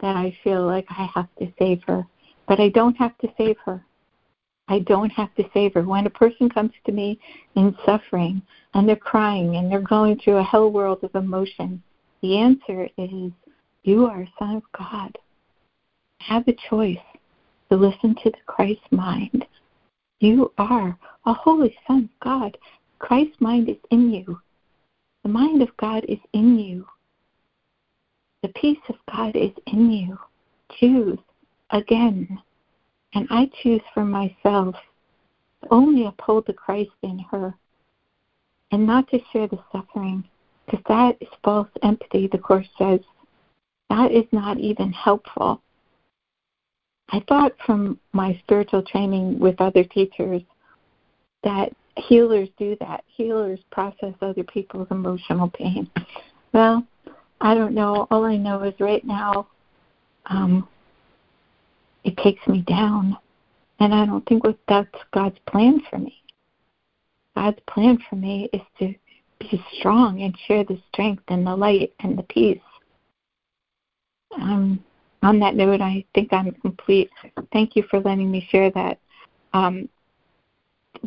that I feel like I have to save her. But I don't have to save her. I don't have to save her. When a person comes to me in suffering and they're crying and they're going through a hell world of emotion, the answer is you are a son of God. Have a choice to listen to the Christ mind. You are a holy son of God. Christ's mind is in you. The mind of God is in you. The peace of God is in you. Choose again. And I choose for myself to only uphold the Christ in her and not to share the suffering, because that is false empathy, the Course says. That is not even helpful. I thought from my spiritual training with other teachers that healers do that. Healers process other people's emotional pain. Well, I don't know. All I know is right now, um, it takes me down, and I don't think that's God's plan for me. God's plan for me is to be strong and share the strength and the light and the peace. Um, on that note, I think I'm complete. Thank you for letting me share that. Um,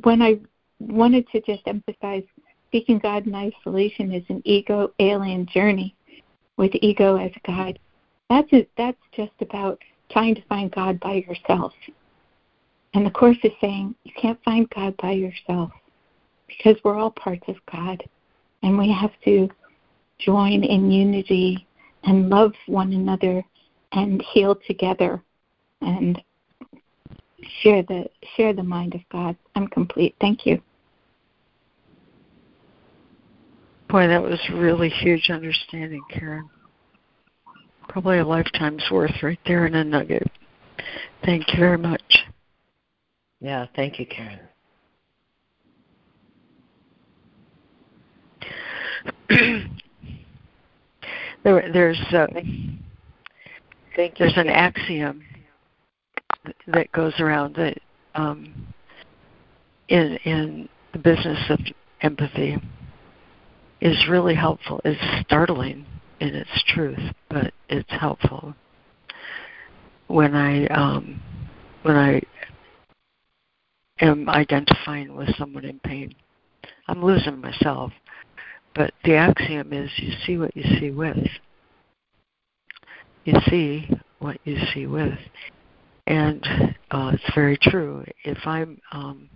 when I wanted to just emphasize seeking God in isolation is an ego alien journey with ego as a guide. That's a, that's just about trying to find God by yourself. And the course is saying you can't find God by yourself because we're all parts of God and we have to join in unity and love one another and heal together and share the share the mind of God. I'm complete. Thank you. Boy, that was really huge understanding, Karen. Probably a lifetime's worth right there in a nugget. Thank you very much. Yeah, thank you, Karen. there, there's uh, Thank you. there's an axiom that goes around that um, in in the business of empathy is really helpful. It's startling in its truth, but it's helpful. When I um, when I am identifying with someone in pain, I'm losing myself. But the axiom is you see what you see with. You see what you see with. And uh, it's very true. If I'm um,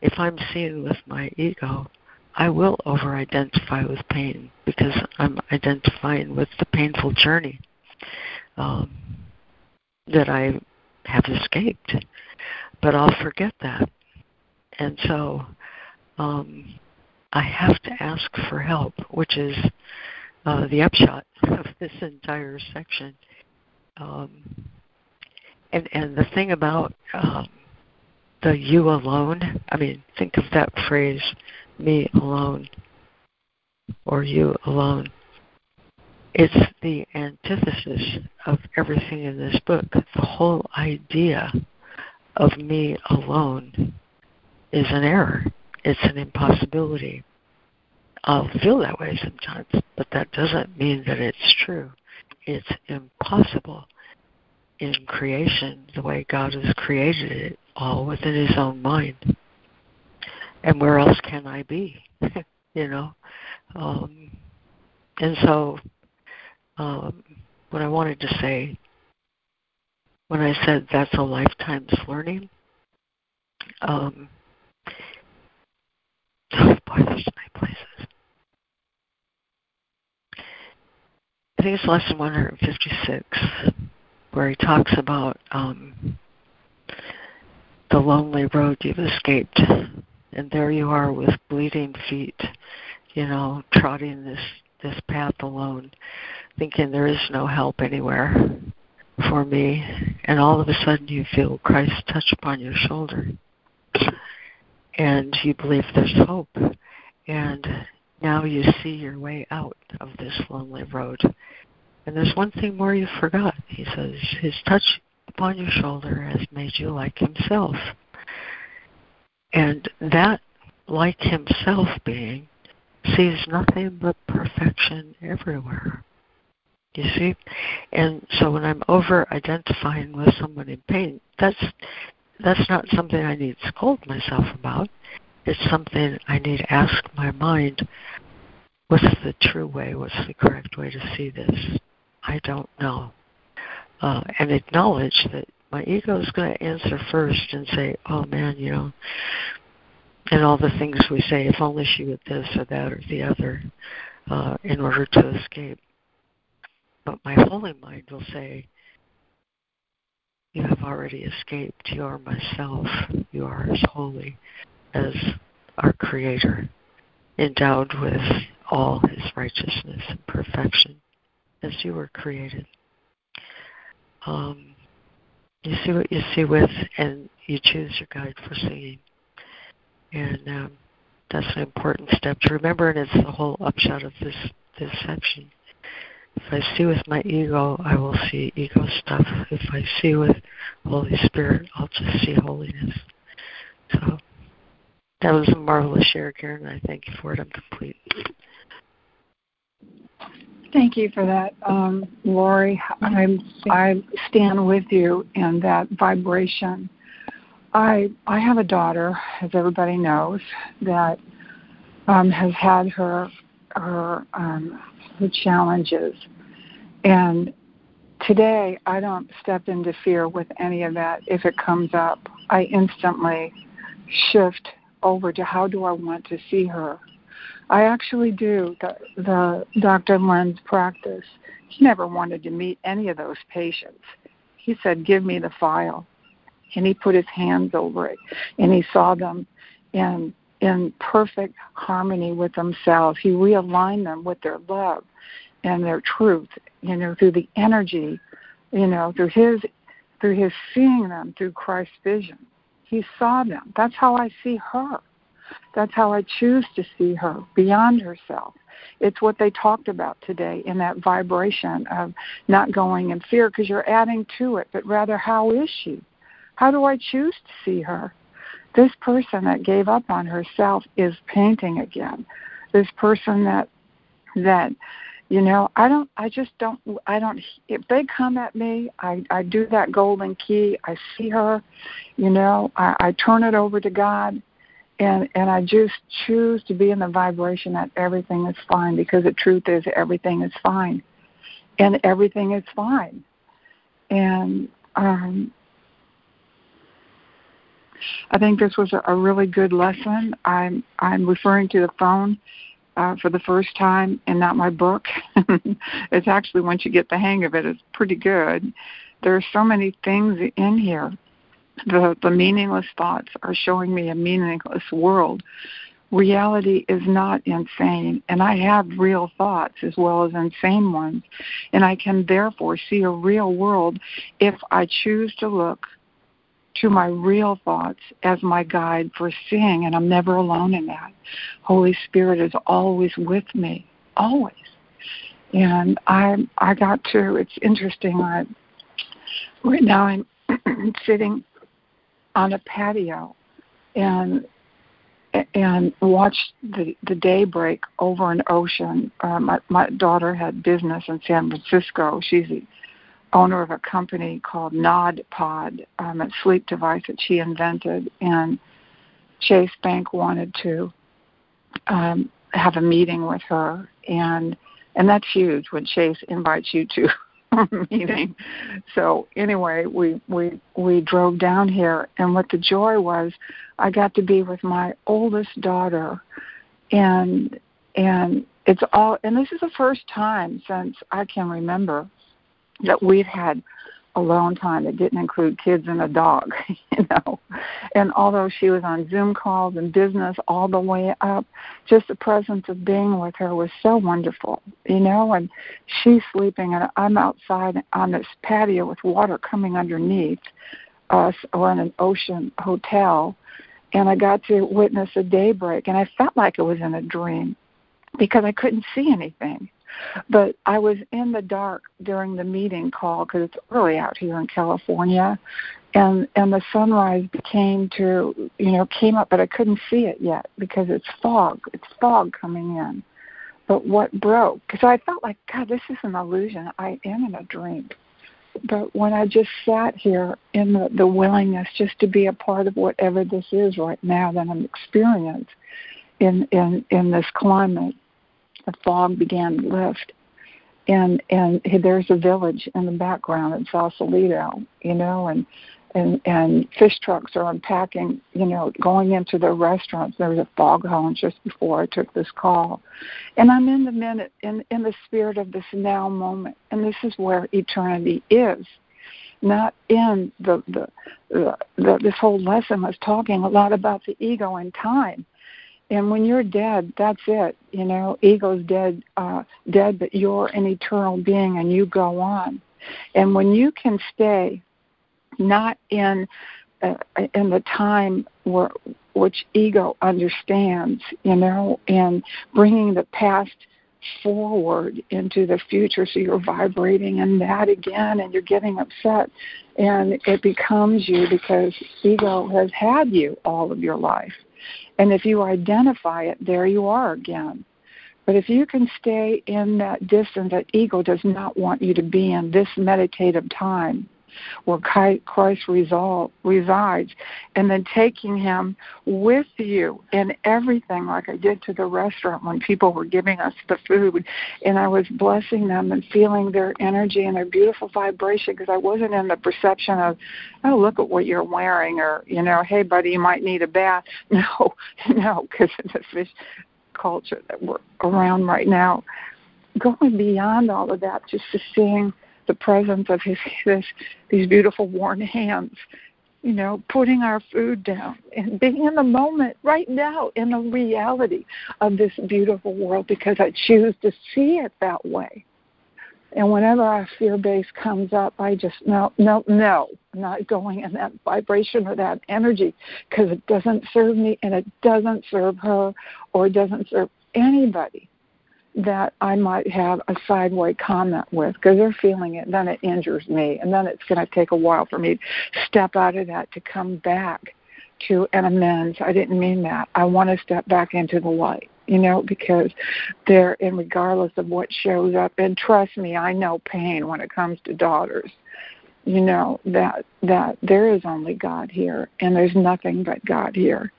if I'm seeing with my ego, I will over identify with pain because I'm identifying with the painful journey um, that I have escaped. But I'll forget that. And so um, I have to ask for help, which is uh, the upshot of this entire section. Um, and and the thing about um, the you alone, I mean, think of that phrase, me alone, or you alone. It's the antithesis of everything in this book. The whole idea of me alone is an error it's an impossibility. I'll feel that way sometimes, but that doesn't mean that it's true. It's impossible in creation the way God has created it all within his own mind. And where else can I be? you know? Um, and so um, what I wanted to say when I said that's a lifetime's learning, um, Oh boy, there's so many places. I think it's lesson 156 where he talks about um, the lonely road you've escaped, and there you are with bleeding feet, you know, trotting this this path alone, thinking there is no help anywhere for me, and all of a sudden you feel Christ touch upon your shoulder and you believe there's hope. And now you see your way out of this lonely road. And there's one thing more you forgot. He says, His touch upon your shoulder has made you like Himself. And that like Himself being sees nothing but perfection everywhere. You see? And so when I'm over identifying with someone in pain, that's that's not something I need to scold myself about. It's something I need to ask my mind what's the true way, what's the correct way to see this? I don't know. Uh, and acknowledge that my ego is going to answer first and say, oh man, you know, and all the things we say, if only she would this or that or the other, uh, in order to escape. But my holy mind will say, you have already escaped. You are myself. You are as holy as our Creator, endowed with all His righteousness and perfection as you were created. Um, you see what you see with, and you choose your guide for seeing. And um, that's an important step to remember, and it's the whole upshot of this this section. If I see with my ego, I will see ego stuff. If I see with Holy Spirit, I'll just see holiness. So that was a marvelous share, Karen. I thank you for it. I'm complete. Thank you for that, um, Laurie. I'm, I stand with you in that vibration. I I have a daughter, as everybody knows, that um, has had her her um, her challenges, and today I don't step into fear with any of that. If it comes up, I instantly shift over to how do I want to see her I actually do the, the Dr. Len's practice. He never wanted to meet any of those patients. He said, "Give me the file," and he put his hands over it, and he saw them in in perfect harmony with themselves. He realigned them with their love and their truth, you know, through the energy, you know, through his through his seeing them through Christ's vision. He saw them. That's how I see her. That's how I choose to see her beyond herself. It's what they talked about today in that vibration of not going in fear because you're adding to it, but rather, how is she? How do I choose to see her? This person that gave up on herself is painting again. This person that that you know i don't i just don't i don't if they come at me i i do that golden key. I see her you know i i turn it over to god. And and I just choose to be in the vibration that everything is fine because the truth is everything is fine, and everything is fine, and um, I think this was a, a really good lesson. I'm I'm referring to the phone uh, for the first time and not my book. it's actually once you get the hang of it, it's pretty good. There are so many things in here the, the meaningless thoughts are showing me a meaningless world. Reality is not insane, and I have real thoughts as well as insane ones, and I can therefore see a real world if I choose to look to my real thoughts as my guide for seeing, and I'm never alone in that. Holy Spirit is always with me, always. And I I got to. It's interesting. I right now I'm sitting on a patio and and watched the the daybreak over an ocean. Uh, my my daughter had business in San Francisco. She's owner of a company called Nod Pod, um, a sleep device that she invented, and Chase Bank wanted to um, have a meeting with her, and and that's huge when Chase invites you to a meeting. So anyway, we we we drove down here, and what the joy was, I got to be with my oldest daughter, and and it's all. And this is the first time since I can remember that we've had alone time that didn't include kids and a dog, you know. And although she was on Zoom calls and business all the way up, just the presence of being with her was so wonderful, you know. And she's sleeping, and I'm outside on this patio with water coming underneath us. We're in an ocean hotel, and I got to witness a daybreak, and I felt like it was in a dream because I couldn't see anything but I was in the dark during the meeting call because it's early out here in California, and and the sunrise became to you know came up, but I couldn't see it yet because it's fog. It's fog coming in. But what broke? Because I felt like God, this is an illusion. I am in a dream. But when I just sat here in the, the willingness just to be a part of whatever this is right now that I'm experiencing in in in this climate, the fog began to lift and and there's a village in the background in Sausalito, you know, and and and fish trucks are unpacking, you know, going into the restaurants. There was a fog foghorn just before I took this call, and I'm in the minute in in the spirit of this now moment, and this is where eternity is. not in the the, the, the this whole lesson was talking a lot about the ego and time and when you're dead that's it you know? Ego's dead uh dead but you're an eternal being and you go on. And when you can stay not in uh, in the time where which ego understands you know and bringing the past forward into the future so you're vibrating in that again and you're getting upset and it becomes you because ego has had you all of your life and if you identify it, there you are again. But if you can stay in that distance that ego does not want you to be in this meditative time, where Christ resolve, resides, and then taking him with you in everything, like I did to the restaurant when people were giving us the food, and I was blessing them and feeling their energy and their beautiful vibration because I wasn't in the perception of, oh, look at what you're wearing, or you know, hey, buddy, you might need a bath. No, no, because of the fish culture that we're around right now. Going beyond all of that, just to seeing the presence of his, his these beautiful worn hands you know, putting our food down and being in the moment right now in the reality of this beautiful world because I choose to see it that way. And whenever our fear base comes up, I just no, no, no, not going in that vibration or that energy because it doesn't serve me and it doesn't serve her or it doesn't serve anybody that I might have a sideway comment with because they're feeling it, then it injures me, and then it's going to take a while for me to step out of that to come back to an amends. I didn't mean that. I want to step back into the light, you know, because there, and regardless of what shows up, and trust me, I know pain when it comes to daughters. You know that that there is only God here, and there's nothing but God here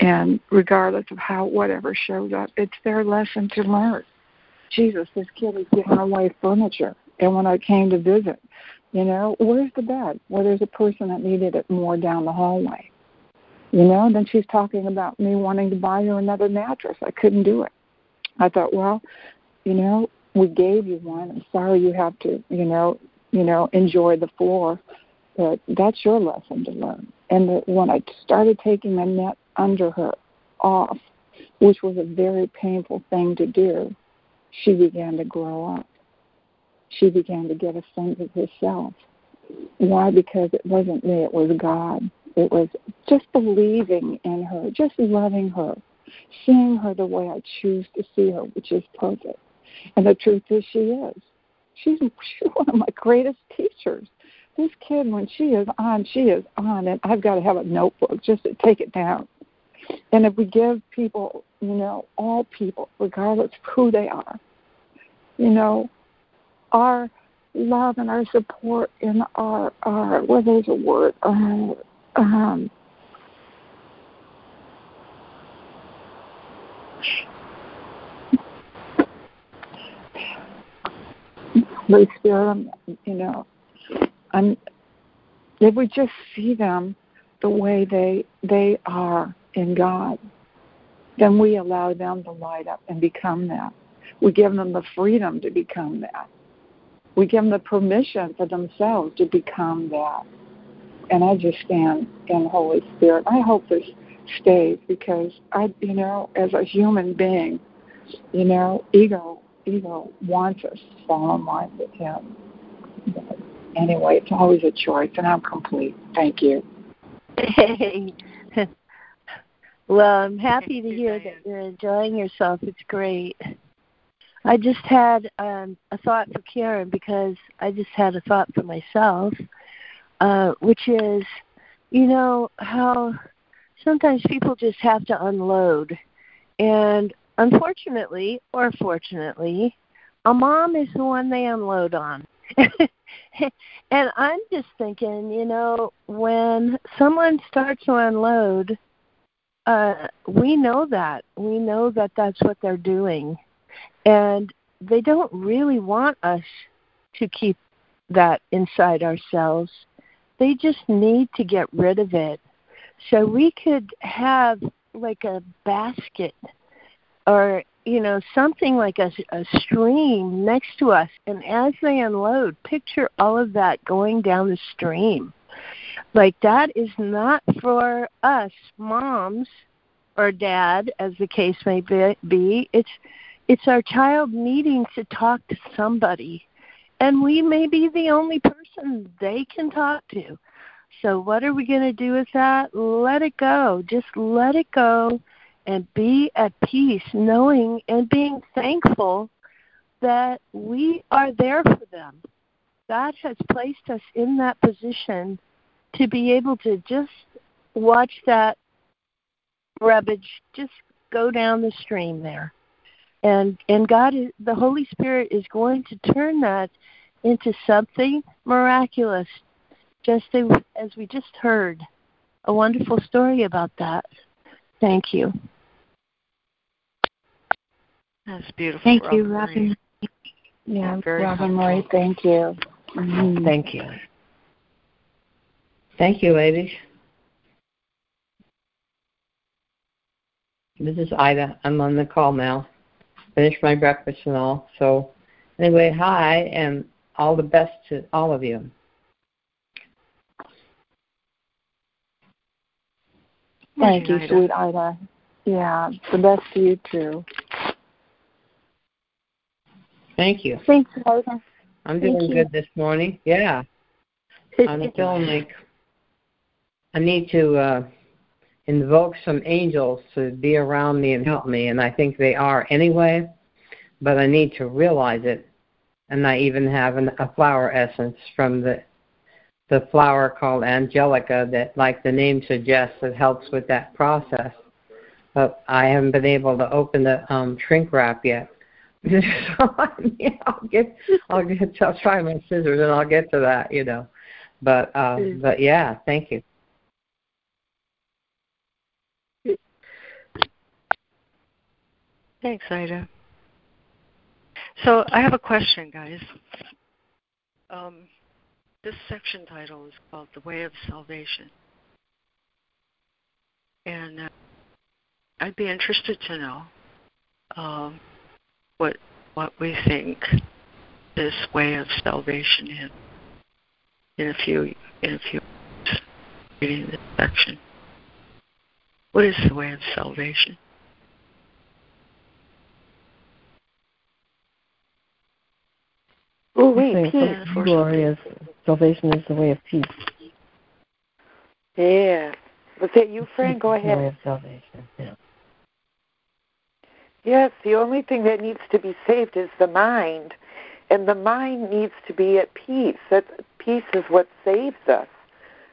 and regardless of how whatever shows up, it's their lesson to learn. Jesus, this kid is giving away furniture. And when I came to visit, you know, where's the bed? Well, there's a person that needed it more down the hallway. You know, and then she's talking about me wanting to buy her another mattress. I couldn't do it. I thought, well, you know, we gave you one. I'm sorry you have to, you know, you know, enjoy the floor, but that's your lesson to learn. And when I started taking the net under her off, which was a very painful thing to do, she began to grow up. She began to get a sense of herself. Why? Because it wasn't me, it was God. It was just believing in her, just loving her, seeing her the way I choose to see her, which is perfect. And the truth is, she is. She's, she's one of my greatest teachers. This kid when she is on she is on and i've got to have a notebook just to take it down. And if we give people, you know, all people, regardless of who they are, you know, our love and our support and our, our well, there's a word, uh, um, Holy Spirit, um, you know, I'm, if we just see them the way they they are in God, then we allow them to light up and become that. We give them the freedom to become that. We give them the permission for themselves to become that. And I just stand in Holy Spirit. I hope this stays because I, you know, as a human being, you know, ego, ego wants us to fall in line with Him. But anyway, it's always a choice, and I'm complete. Thank you. Hey, well, I'm happy to hear that you're enjoying yourself. It's great. I just had um, a thought for Karen because I just had a thought for myself, uh, which is, you know, how sometimes people just have to unload. And unfortunately, or fortunately, a mom is the one they unload on. and I'm just thinking, you know, when someone starts to unload, uh, we know that. We know that that's what they're doing. And they don't really want us to keep that inside ourselves. They just need to get rid of it. So we could have like a basket or you know, something like a, a stream next to us. And as they unload, picture all of that going down the stream. Like that is not for us moms or dad, as the case may be. It's it's our child needing to talk to somebody, and we may be the only person they can talk to. So what are we going to do with that? Let it go. Just let it go and be at peace, knowing and being thankful that we are there for them. God has placed us in that position to be able to just watch that rubbish just go down the stream there. And and God is the Holy Spirit is going to turn that into something miraculous. Just as we just heard a wonderful story about that. Thank you. That's beautiful. Thank Robin you, Robin. Yeah, Very Robin helpful. Marie, thank you. Mhm. Thank you. Thank you, ladies. This is Ida. I'm on the call now. Finished my breakfast and all. So, anyway, hi, and all the best to all of you. Thank you, Ida. sweet Ida. Yeah, the best to you too. Thank you. Thanks, Ida. I'm Thank doing you. good this morning. Yeah. I'm feeling like I need to uh, invoke some angels to be around me and help me, and I think they are anyway, but I need to realize it. And I even have an, a flower essence from the the flower called Angelica that, like the name suggests, it helps with that process. But I haven't been able to open the um, shrink wrap yet. so yeah, I'll get, I'll get, I'll try my scissors and I'll get to that, you know. But uh, Mm. but yeah, thank you. Thanks, Ida. So I have a question, guys. Um, this section title is called "The Way of Salvation," and uh, I'd be interested to know um, what what we think this way of salvation is. In a few in a few minutes, reading this section. What is the way of salvation? Oh, I wait, think peace. Glorious salvation is the way of peace. Yeah. Was that you, Fran? Go ahead. The way of salvation. Yeah. Yes, the only thing that needs to be saved is the mind. And the mind needs to be at peace. That peace is what saves us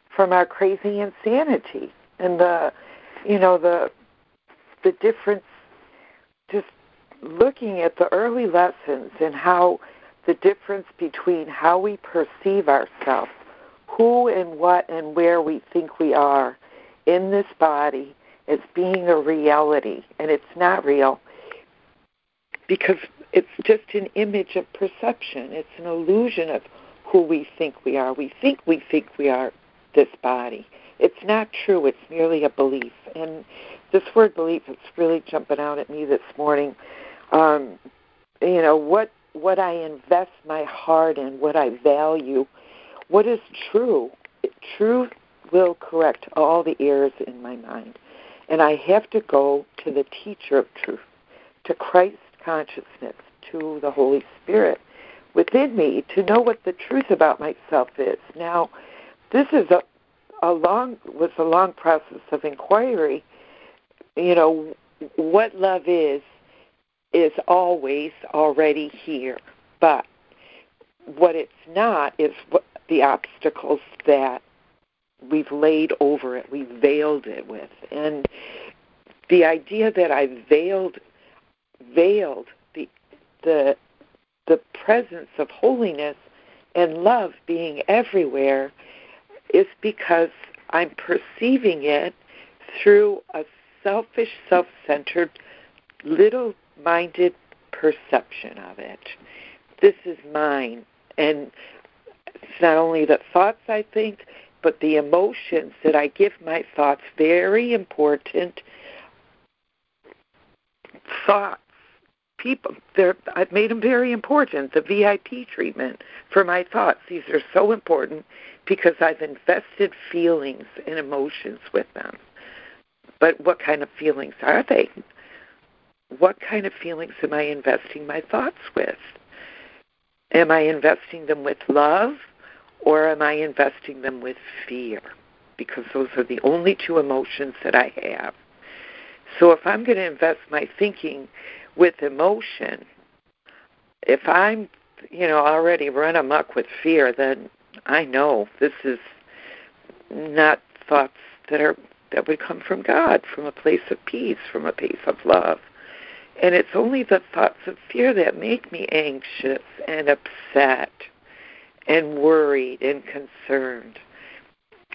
from our crazy insanity. And the you know, the the difference just looking at the early lessons and how the difference between how we perceive ourselves, who and what and where we think we are in this body as being a reality, and it's not real because it's just an image of perception. It's an illusion of who we think we are. We think we think we are this body. It's not true. It's merely a belief. And this word belief is really jumping out at me this morning. Um, you know what what I invest my heart in, what I value, what is true. Truth will correct all the errors in my mind. And I have to go to the teacher of truth, to Christ consciousness, to the Holy Spirit within me to know what the truth about myself is. Now, this is a, a long was a long process of inquiry. You know, what love is is always already here, but what it's not is what the obstacles that we've laid over it, we've veiled it with, and the idea that I veiled veiled the the the presence of holiness and love being everywhere is because I'm perceiving it through a selfish, self centered, little minded perception of it. This is mine. And it's not only the thoughts I think, but the emotions that I give my thoughts very important thoughts people. They're, I've made them very important. The VIP treatment for my thoughts. These are so important because I've invested feelings and emotions with them. But what kind of feelings are they? What kind of feelings am I investing my thoughts with? Am I investing them with love or am I investing them with fear? Because those are the only two emotions that I have. So if I'm going to invest my thinking with emotion, if I'm, you know, already run amok with fear, then I know this is not thoughts that are that would come from God, from a place of peace, from a place of love. And it's only the thoughts of fear that make me anxious and upset and worried and concerned.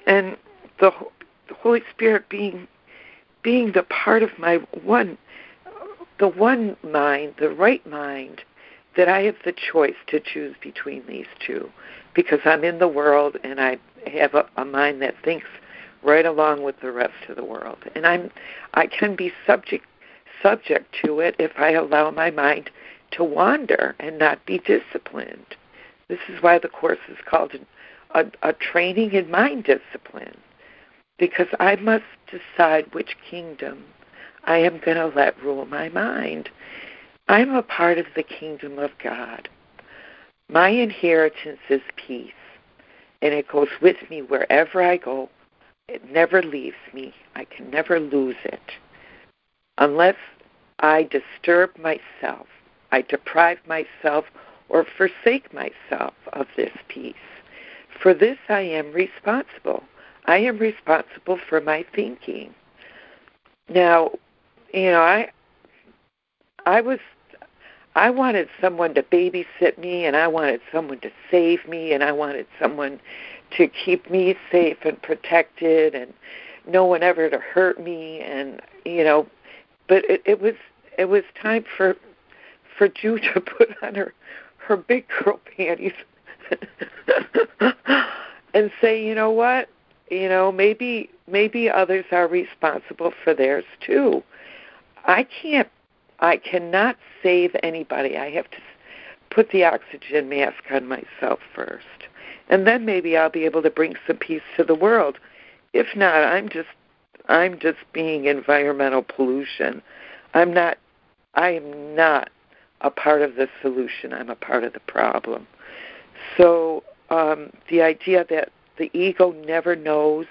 And the, the Holy Spirit being being the part of my one the one mind, the right mind, that I have the choice to choose between these two because I'm in the world and I have a, a mind that thinks right along with the rest of the world. And I'm I can be subject subject to it if I allow my mind to wander and not be disciplined. This is why the course is called a, a training in mind discipline, because I must decide which kingdom I am going to let rule my mind. I'm a part of the kingdom of God. My inheritance is peace, and it goes with me wherever I go. It never leaves me. I can never lose it unless I disturb myself, I deprive myself or forsake myself of this peace. For this I am responsible. I am responsible for my thinking. Now, you know, I I was I wanted someone to babysit me and I wanted someone to save me and I wanted someone to keep me safe and protected and no one ever to hurt me and you know but it, it was it was time for for Ju to put on her her big girl panties and say, you know what? You know, maybe maybe others are responsible for theirs too. I can't I cannot save anybody. I have to put the oxygen mask on myself first. And then maybe I'll be able to bring some peace to the world. If not, I'm just I'm just being environmental pollution. I'm not I am not a part of the solution. I'm a part of the problem. So um, the idea that the ego never knows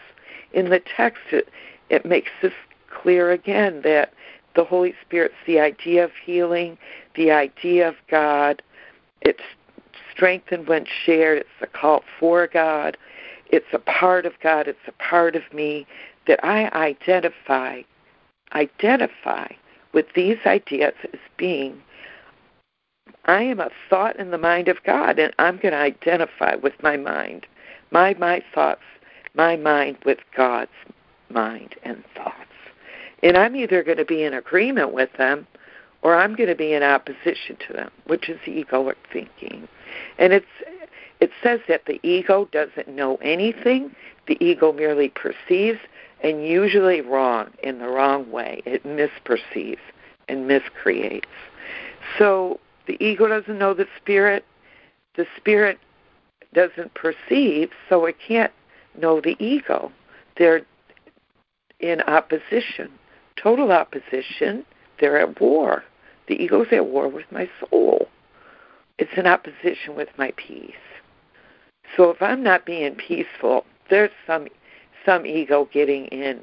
in the text it, it makes this clear again that the Holy Spirit's the idea of healing, the idea of God. It's strengthened when shared. It's a call for God. It's a part of God. It's a part of me that I identify, identify with these ideas as being I am a thought in the mind of God, and I'm going to identify with my mind, my my thoughts, my mind with God's mind and thoughts. And I'm either going to be in agreement with them or I'm going to be in opposition to them, which is egoic thinking. And it's it says that the ego doesn't know anything, the ego merely perceives and usually wrong in the wrong way. It misperceives and miscreates. So the ego doesn't know the spirit, the spirit doesn't perceive, so it can't know the ego. They're in opposition, total opposition. They're at war. The ego's at war with my soul. It's in opposition with my peace. So if I'm not being peaceful, there's some some ego getting in,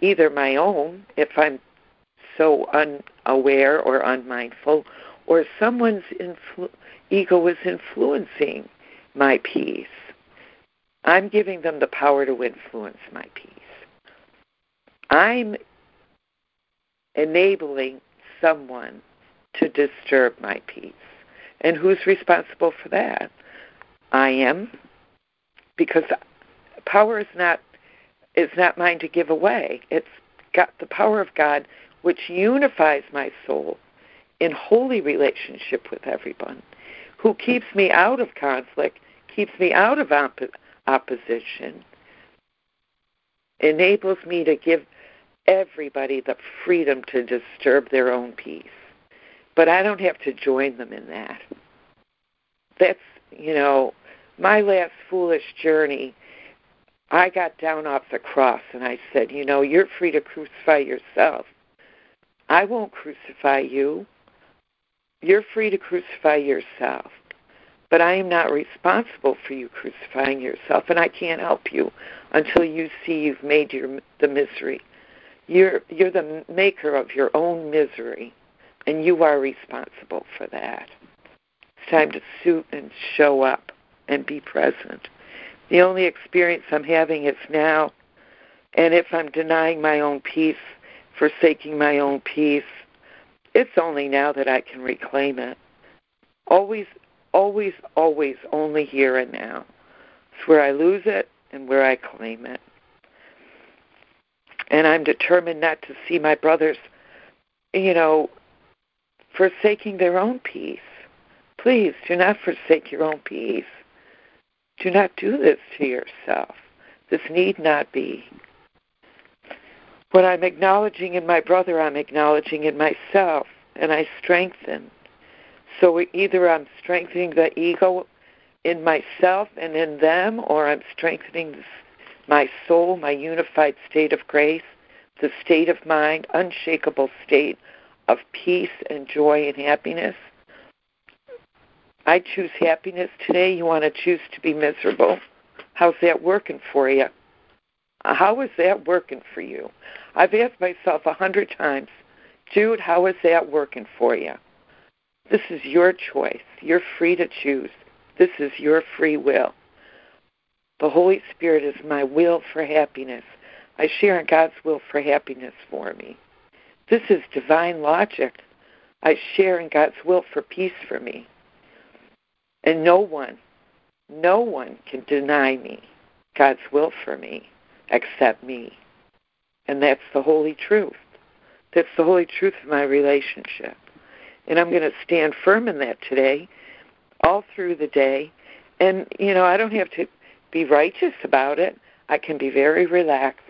either my own, if I'm so unaware or unmindful, or someone's influ- ego is influencing my peace. I'm giving them the power to influence my peace. I'm enabling someone to disturb my peace. And who's responsible for that? I am, because power is not is not mine to give away. It's got the power of God which unifies my soul in holy relationship with everyone, who keeps me out of conflict, keeps me out of op- opposition, enables me to give everybody the freedom to disturb their own peace. but I don't have to join them in that. That's, you know, my last foolish journey. I got down off the cross and I said, you know, you're free to crucify yourself. I won't crucify you. You're free to crucify yourself. But I am not responsible for you crucifying yourself, and I can't help you until you see you've made your the misery. You're you're the maker of your own misery, and you are responsible for that. It's time to suit and show up and be present. The only experience I'm having is now, and if I'm denying my own peace, forsaking my own peace, it's only now that I can reclaim it. Always, always, always only here and now. It's where I lose it and where I claim it. And I'm determined not to see my brothers, you know, forsaking their own peace. Please do not forsake your own peace. Do not do this to yourself. This need not be. What I'm acknowledging in my brother, I'm acknowledging in myself, and I strengthen. So either I'm strengthening the ego in myself and in them, or I'm strengthening my soul, my unified state of grace, the state of mind, unshakable state of peace and joy and happiness. I choose happiness today. You want to choose to be miserable. How's that working for you? How is that working for you? I've asked myself a hundred times, Jude, how is that working for you? This is your choice. You're free to choose. This is your free will. The Holy Spirit is my will for happiness. I share in God's will for happiness for me. This is divine logic. I share in God's will for peace for me. And no one, no one can deny me God's will for me except me. And that's the holy truth. That's the holy truth of my relationship. And I'm going to stand firm in that today, all through the day. And, you know, I don't have to be righteous about it. I can be very relaxed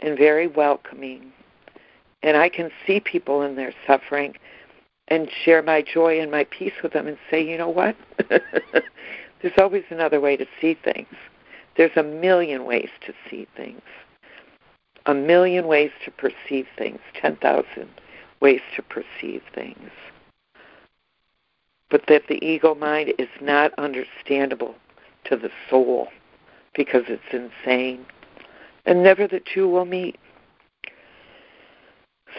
and very welcoming. And I can see people in their suffering and share my joy and my peace with them and say, you know what? There's always another way to see things. There's a million ways to see things, a million ways to perceive things, 10,000 ways to perceive things. But that the ego mind is not understandable to the soul because it's insane. And never the two will meet.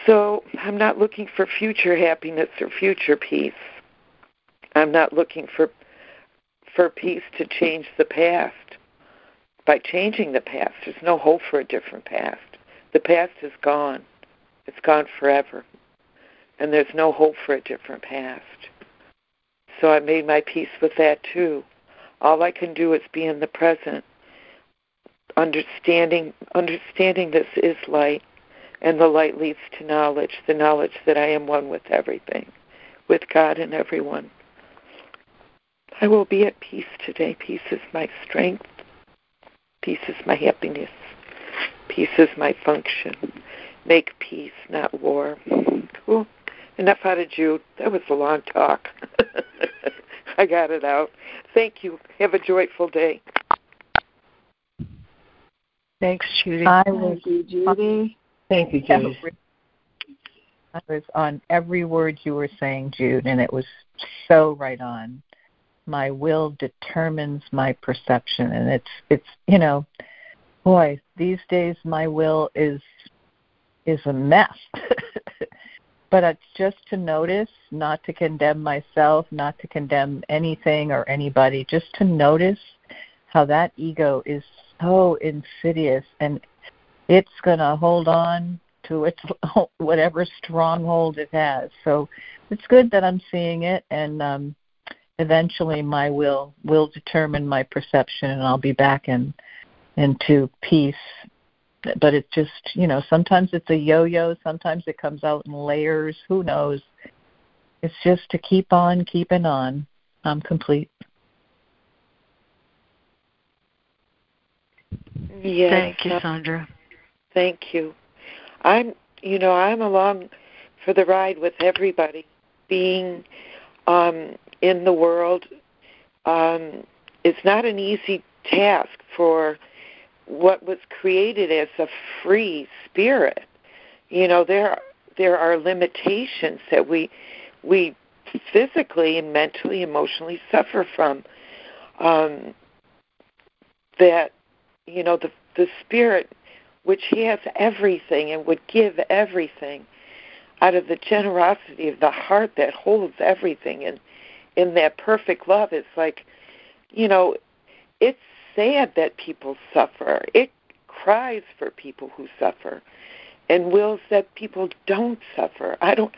So I'm not looking for future happiness or future peace. I'm not looking for for peace to change the past by changing the past. There's no hope for a different past. The past is gone. It's gone forever. And there's no hope for a different past. So I made my peace with that too. All I can do is be in the present, understanding understanding this is light, and the light leads to knowledge, the knowledge that I am one with everything, with God and everyone. I will be at peace today. Peace is my strength. Peace is my happiness. Peace is my function. Make peace, not war. Cool. Enough out of Jude. That was a long talk. I got it out. Thank you. Have a joyful day. Thanks, Judy. I was, Thank you, Judy. Thank you, Judy. I was on every word you were saying, Jude, and it was so right on my will determines my perception and it's it's you know boy these days my will is is a mess but it's just to notice not to condemn myself not to condemn anything or anybody just to notice how that ego is so insidious and it's going to hold on to its whatever stronghold it has so it's good that i'm seeing it and um eventually my will will determine my perception and I'll be back in into peace. But it just you know, sometimes it's a yo yo, sometimes it comes out in layers, who knows. It's just to keep on keeping on. I'm complete. Yes. Thank you, Sandra. Thank you. I'm you know, I'm along for the ride with everybody being um, in the world um, not an easy task for what was created as a free spirit. You know, there there are limitations that we we physically and mentally, emotionally suffer from. Um, that you know the the spirit, which he has everything and would give everything, out of the generosity of the heart that holds everything and in that perfect love, it's like, you know, it's sad that people suffer. It cries for people who suffer and wills that people don't suffer. I don't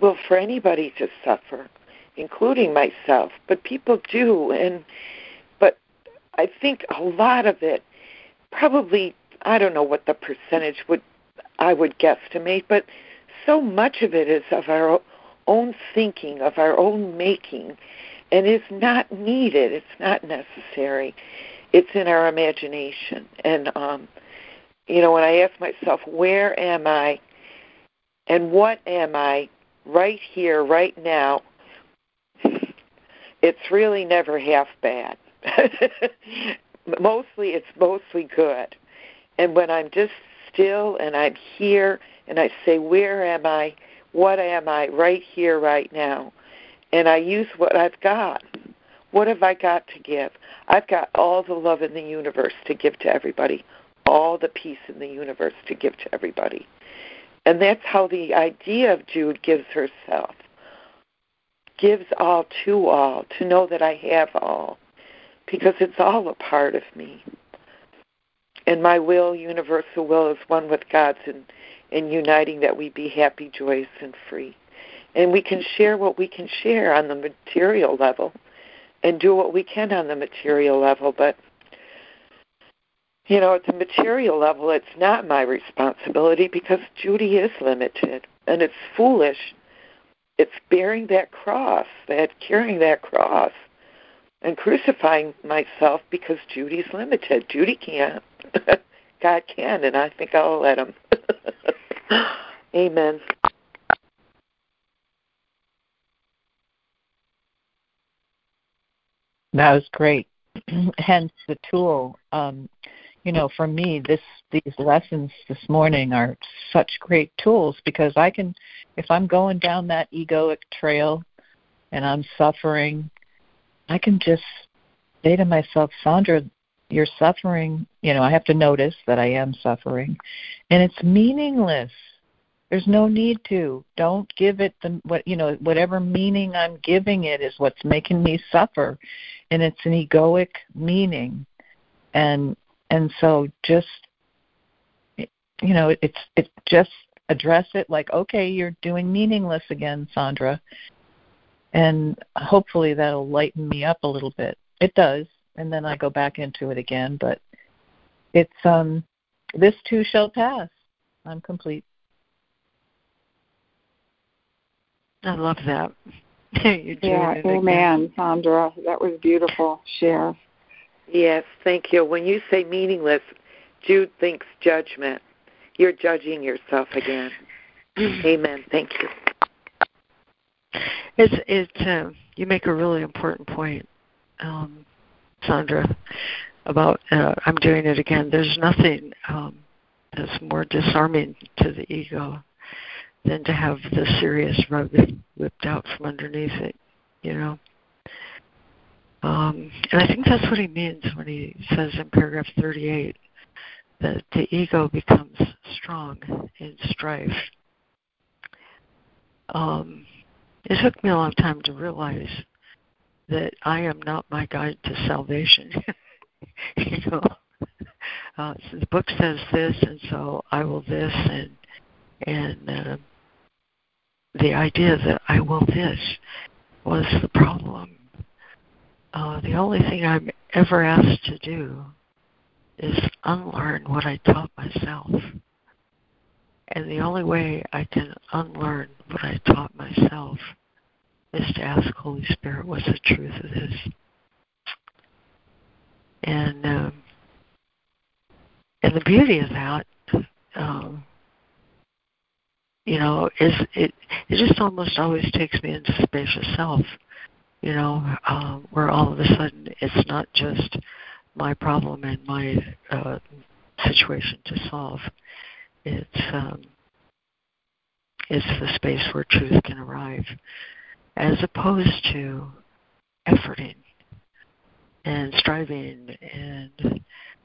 will for anybody to suffer, including myself, but people do and but I think a lot of it probably I don't know what the percentage would I would guesstimate, but so much of it is of our own thinking, of our own making, and is not needed. It's not necessary. It's in our imagination. And, um, you know, when I ask myself, where am I and what am I right here, right now, it's really never half bad. mostly, it's mostly good. And when I'm just still and I'm here and I say, Where am I? What am I right here, right now? And I use what I've got. What have I got to give? I've got all the love in the universe to give to everybody, all the peace in the universe to give to everybody. And that's how the idea of Jude gives herself gives all to all, to know that I have all, because it's all a part of me. And my will, universal will, is one with God's and in uniting that we be happy, joyous, and free. And we can share what we can share on the material level and do what we can on the material level, but you know, at the material level, it's not my responsibility because Judy is limited and it's foolish. It's bearing that cross, that carrying that cross, and crucifying myself because Judy's limited. Judy can't. God can, and I think I'll let him. Amen. That was great. Hence the tool. Um, you know, for me, this these lessons this morning are such great tools because I can, if I'm going down that egoic trail, and I'm suffering, I can just say to myself, Sandra, you're suffering. You know, I have to notice that I am suffering, and it's meaningless. There's no need to. Don't give it the what you know whatever meaning I'm giving it is what's making me suffer, and it's an egoic meaning, and and so just you know it's it's just address it like okay you're doing meaningless again, Sandra, and hopefully that'll lighten me up a little bit. It does, and then I go back into it again, but it's um this too shall pass. I'm complete. I love that. yeah, amen, Sandra. That was beautiful. Share. Yes, thank you. When you say meaningless, Jude thinks judgment. You're judging yourself again. amen. Thank you. It's it. Uh, you make a really important point, um, Sandra, about uh, I'm doing it again. There's nothing um, that's more disarming to the ego than to have the serious rug whipped out from underneath it, you know. Um, and I think that's what he means when he says in paragraph 38 that the ego becomes strong in strife. Um, it took me a long time to realize that I am not my guide to salvation. you know, uh, so the book says this, and so I will this, and and uh, the idea that I will this was the problem. Uh, the only thing I'm ever asked to do is unlearn what I taught myself. And the only way I can unlearn what I taught myself is to ask Holy Spirit, what's the truth of this? And um, and the beauty of that um, you know, is it it just almost always takes me into spacious self, you know, um, where all of a sudden it's not just my problem and my uh, situation to solve. It's um, it's the space where truth can arrive, as opposed to efforting and striving and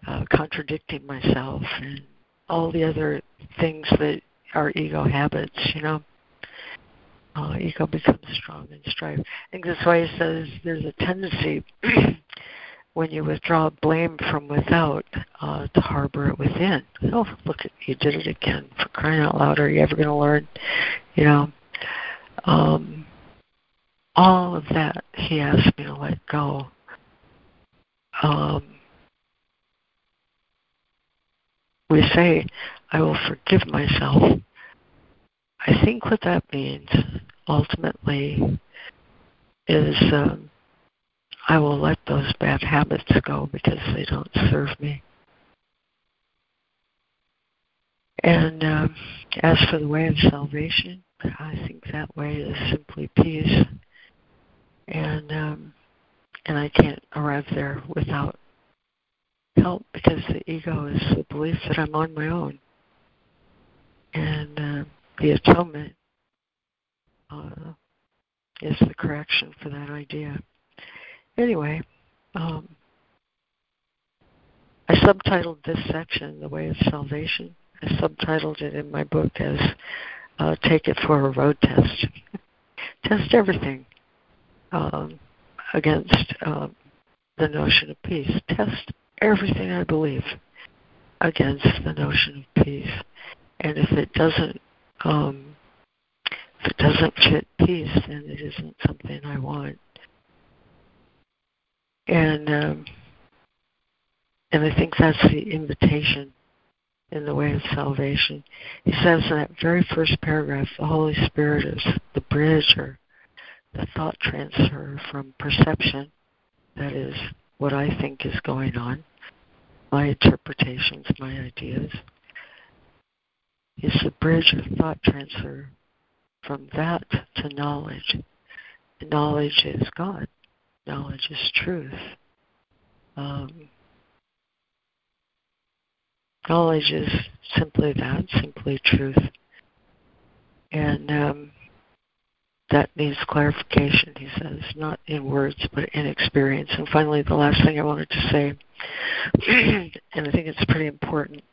uh, contradicting myself and all the other things that are ego habits, you know. Uh, ego becomes strong and strive. I think that's why he says there's a tendency when you withdraw blame from without uh, to harbor it within. Oh, look you did it again! For crying out loud, are you ever going to learn? You know, um, all of that he asked me to let go. Um, we say, I will forgive myself. I think what that means ultimately is um, I will let those bad habits go because they don't serve me. And um, as for the way of salvation, I think that way is simply peace. And um, and I can't arrive there without help because the ego is the belief that I'm on my own. And uh, the atonement uh, is the correction for that idea. Anyway, um, I subtitled this section "The Way of Salvation." I subtitled it in my book as uh, "Take It for a Road Test." Test everything um, against uh, the notion of peace. Test everything I believe against the notion of peace. And if it doesn't um, if it doesn't fit peace, then it isn't something I want. And um, and I think that's the invitation in the way of salvation. He says in that very first paragraph, the Holy Spirit is the bridge or the thought transfer from perception, that is what I think is going on, my interpretations, my ideas, is the bridge of thought transfer from that to knowledge. knowledge is God. Knowledge is truth. Um, knowledge is simply that, simply truth. And um, that needs clarification, he says, not in words, but in experience. And finally, the last thing I wanted to say, and I think it's pretty important,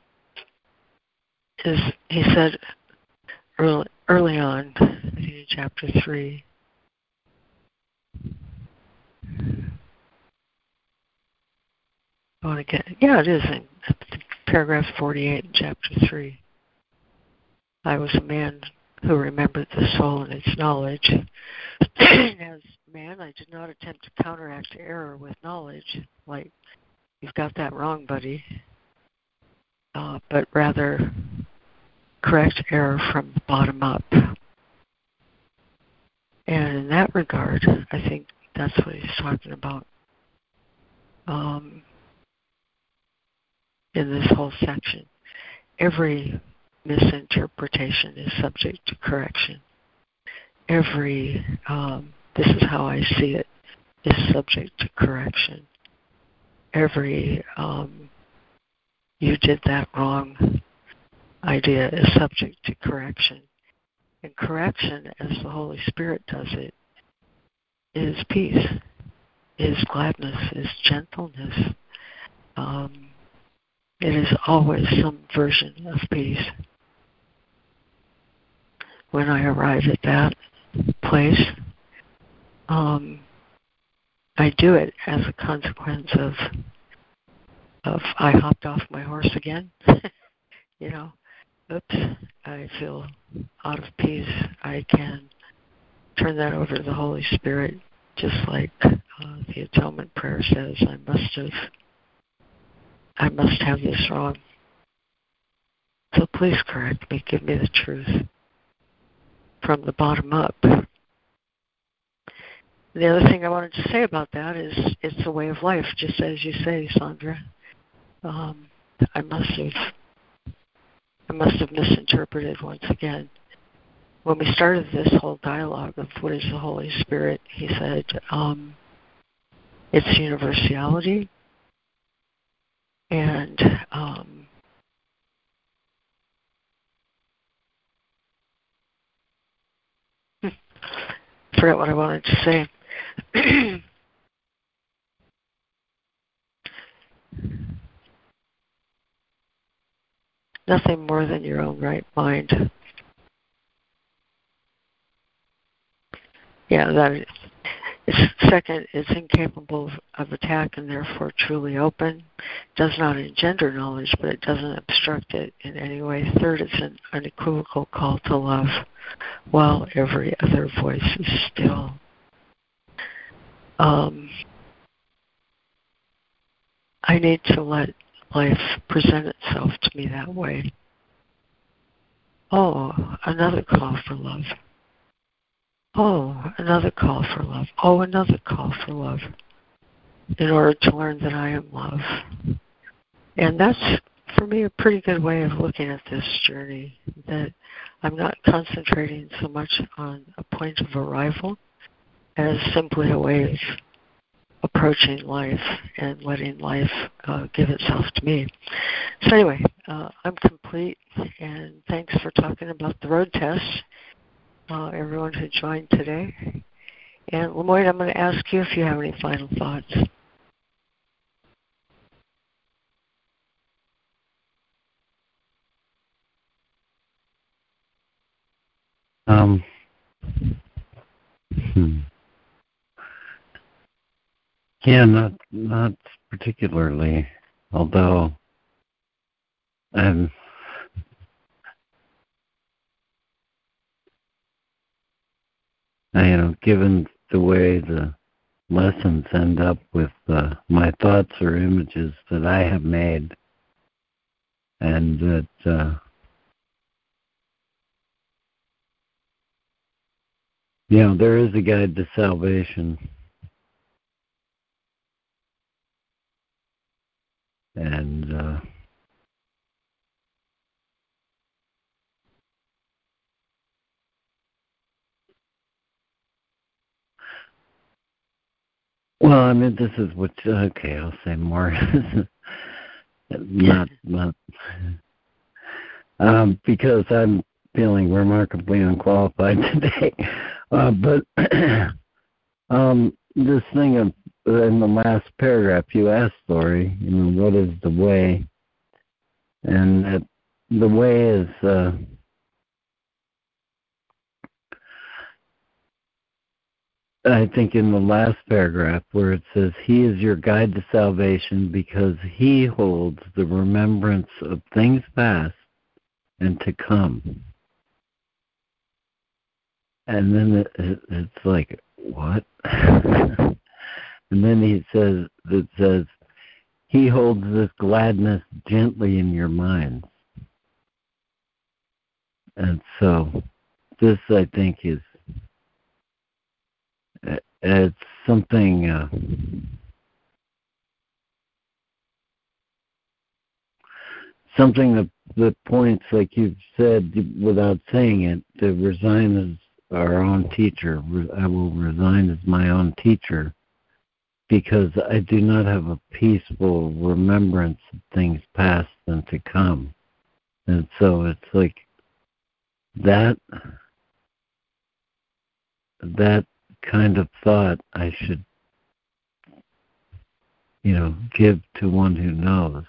is he said early, early on, in chapter 3, I want to get, yeah, it is in paragraph 48 in chapter 3. I was a man who remembered the soul and its knowledge. As man, I did not attempt to counteract error with knowledge, like, you've got that wrong, buddy, uh, but rather correct error from the bottom up. And in that regard, I think that's what he's talking about um, in this whole section. Every misinterpretation is subject to correction. Every, um, this is how I see it, is subject to correction. Every, um, you did that wrong idea is subject to correction. And correction, as the Holy Spirit does it, is peace, is gladness, is gentleness. Um, it is always some version of peace when I arrive at that place. Um, I do it as a consequence of of I hopped off my horse again. you know, oops, I feel out of peace. I can turn that over to the Holy Spirit, just like uh, the atonement prayer says. I must have, I must have this wrong. So please correct me. Give me the truth from the bottom up. The other thing I wanted to say about that is it's a way of life, just as you say, Sandra. Um, I must have I must have misinterpreted once again when we started this whole dialogue of what is the Holy Spirit, he said um, it's universality and um, forgot what I wanted to say. Nothing more than your own right mind. Yeah, that is. Second, it's incapable of attack and therefore truly open. Does not engender knowledge, but it doesn't obstruct it in any way. Third, it's an unequivocal call to love, while every other voice is still. Um, I need to let life present itself to me that way. Oh, another call for love. Oh, another call for love. Oh, another call for love. In order to learn that I am love. And that's, for me, a pretty good way of looking at this journey. That I'm not concentrating so much on a point of arrival as simply a way of approaching life and letting life uh, give itself to me. So, anyway, uh, I'm complete, and thanks for talking about the road test, uh, everyone who joined today. And Lemoyne, I'm going to ask you if you have any final thoughts. Um, hmm. Yeah, not not particularly. Although I'm you know, given the way the lessons end up with uh, my thoughts or images that I have made, and that uh, you know there is a guide to salvation. And uh, well, I mean, this is what. Okay, I'll say more. not not um, because I'm feeling remarkably unqualified today. Uh, but um, this thing of in the last paragraph, you asked Laurie, you know, what is the way? And that the way is uh, I think in the last paragraph where it says, He is your guide to salvation because He holds the remembrance of things past and to come. And then it, it, it's like, what? And then he says that says, He holds this gladness gently in your minds. And so this I think is it's something uh, something that, that points like you've said without saying it to resign as our own teacher i will resign as my own teacher because I do not have a peaceful remembrance of things past and to come. And so it's like that that kind of thought I should you know give to one who knows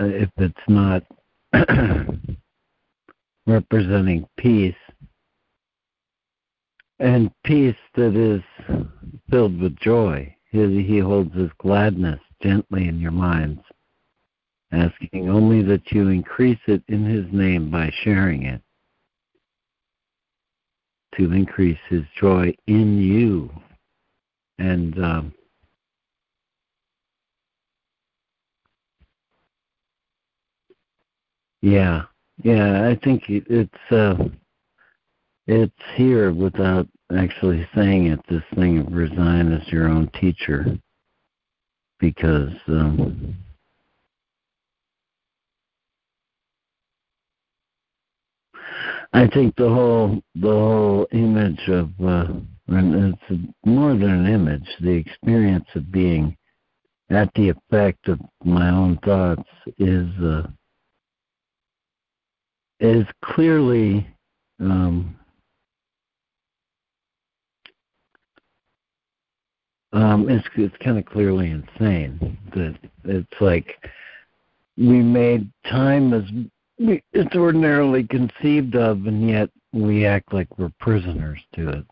uh, if it's not representing peace and peace that is filled with joy. He, he holds his gladness gently in your minds, asking only that you increase it in his name by sharing it, to increase his joy in you. And um, yeah, yeah, I think it's. Uh, it's here without actually saying it, this thing of resign as your own teacher. Because um, I think the whole the whole image of uh, and it's more than an image. The experience of being at the effect of my own thoughts is uh, is clearly um, um, it's it's kind of clearly insane that it's like we made time as it's ordinarily conceived of, and yet we act like we're prisoners to it.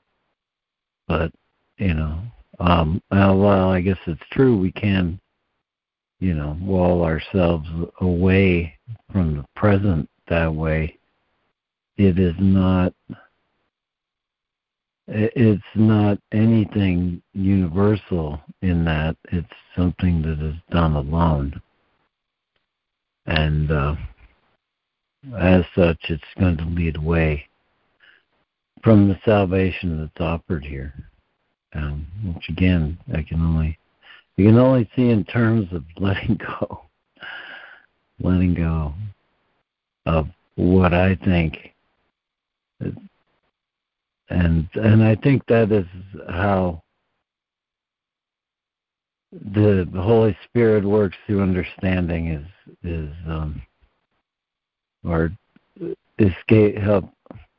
But you know, um, well, I guess it's true. We can, you know, wall ourselves away from the present that way. It is not. It's not anything universal in that it's something that is done alone, and uh, as such, it's going to lead away from the salvation that's offered here. Um, which again, I can only you can only see in terms of letting go, letting go of what I think, and and I think that is how the, Holy Spirit works through understanding is is um, or escape help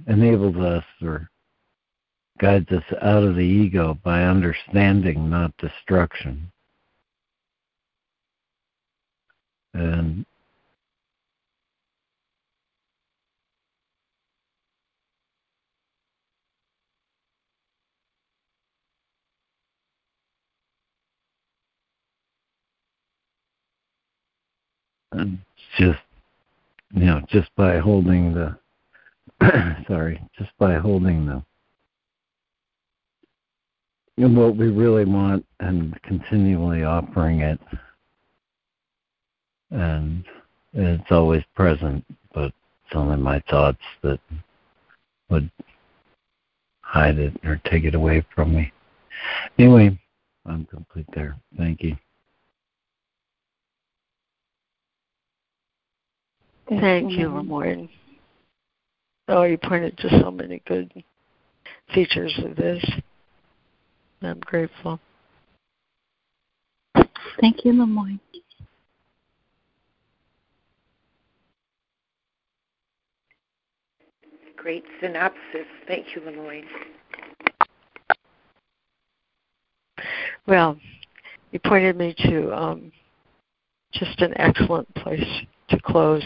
enables us or guides us out of the ego by understanding, not destruction. And just you know just by holding the sorry just by holding the and what we really want and continually offering it and it's always present but it's only my thoughts that would hide it or take it away from me. Anyway i'm complete there. Thank you Thank you, Lemoyne. Oh, you pointed to so many good features of this. I'm grateful. Thank you, Lemoyne. Great synopsis. Thank you, Lemoyne. Well, you pointed me to um, just an excellent place to close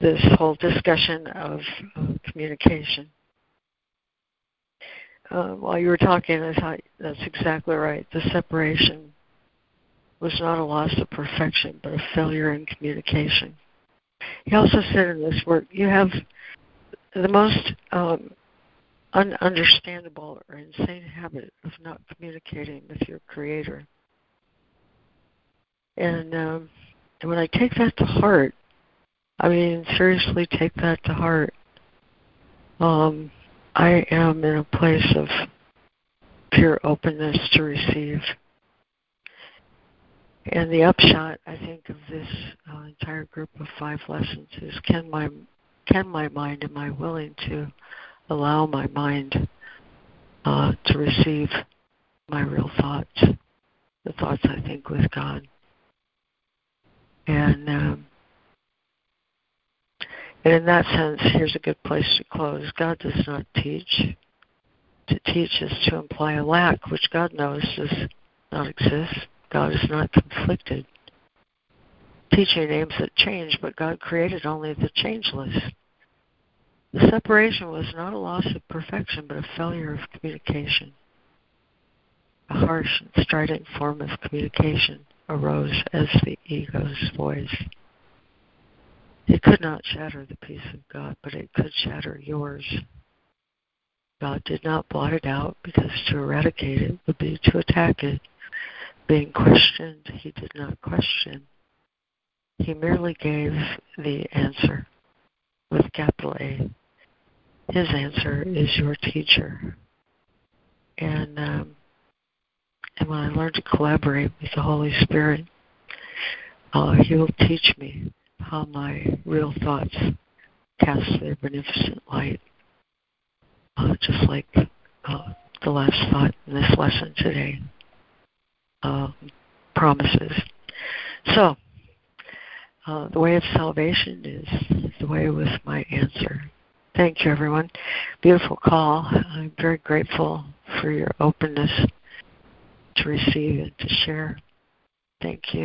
this whole discussion of communication. Uh, while you were talking, I thought that's exactly right. The separation was not a loss of perfection, but a failure in communication. He also said in this work, you have the most um, ununderstandable or insane habit of not communicating with your Creator. And, um, and when I take that to heart, I mean, seriously, take that to heart. Um, I am in a place of pure openness to receive. And the upshot, I think, of this uh, entire group of five lessons is: can my can my mind, am I willing to allow my mind uh, to receive my real thoughts, the thoughts I think with God, and um, and in that sense, here's a good place to close. God does not teach. To teach is to imply a lack, which God knows does not exist. God is not conflicted. Teaching aims at change, but God created only the changeless. The separation was not a loss of perfection, but a failure of communication. A harsh and strident form of communication arose as the ego's voice. It could not shatter the peace of God, but it could shatter yours. God did not blot it out because to eradicate it would be to attack it. Being questioned, he did not question. He merely gave the answer with capital A. His answer is your teacher. And um, and when I learn to collaborate with the Holy Spirit, uh, He will teach me how my real thoughts cast their beneficent light, uh, just like uh, the last thought in this lesson today uh, promises. So, uh, the way of salvation is the way with my answer. Thank you, everyone. Beautiful call. I'm very grateful for your openness to receive and to share. Thank you.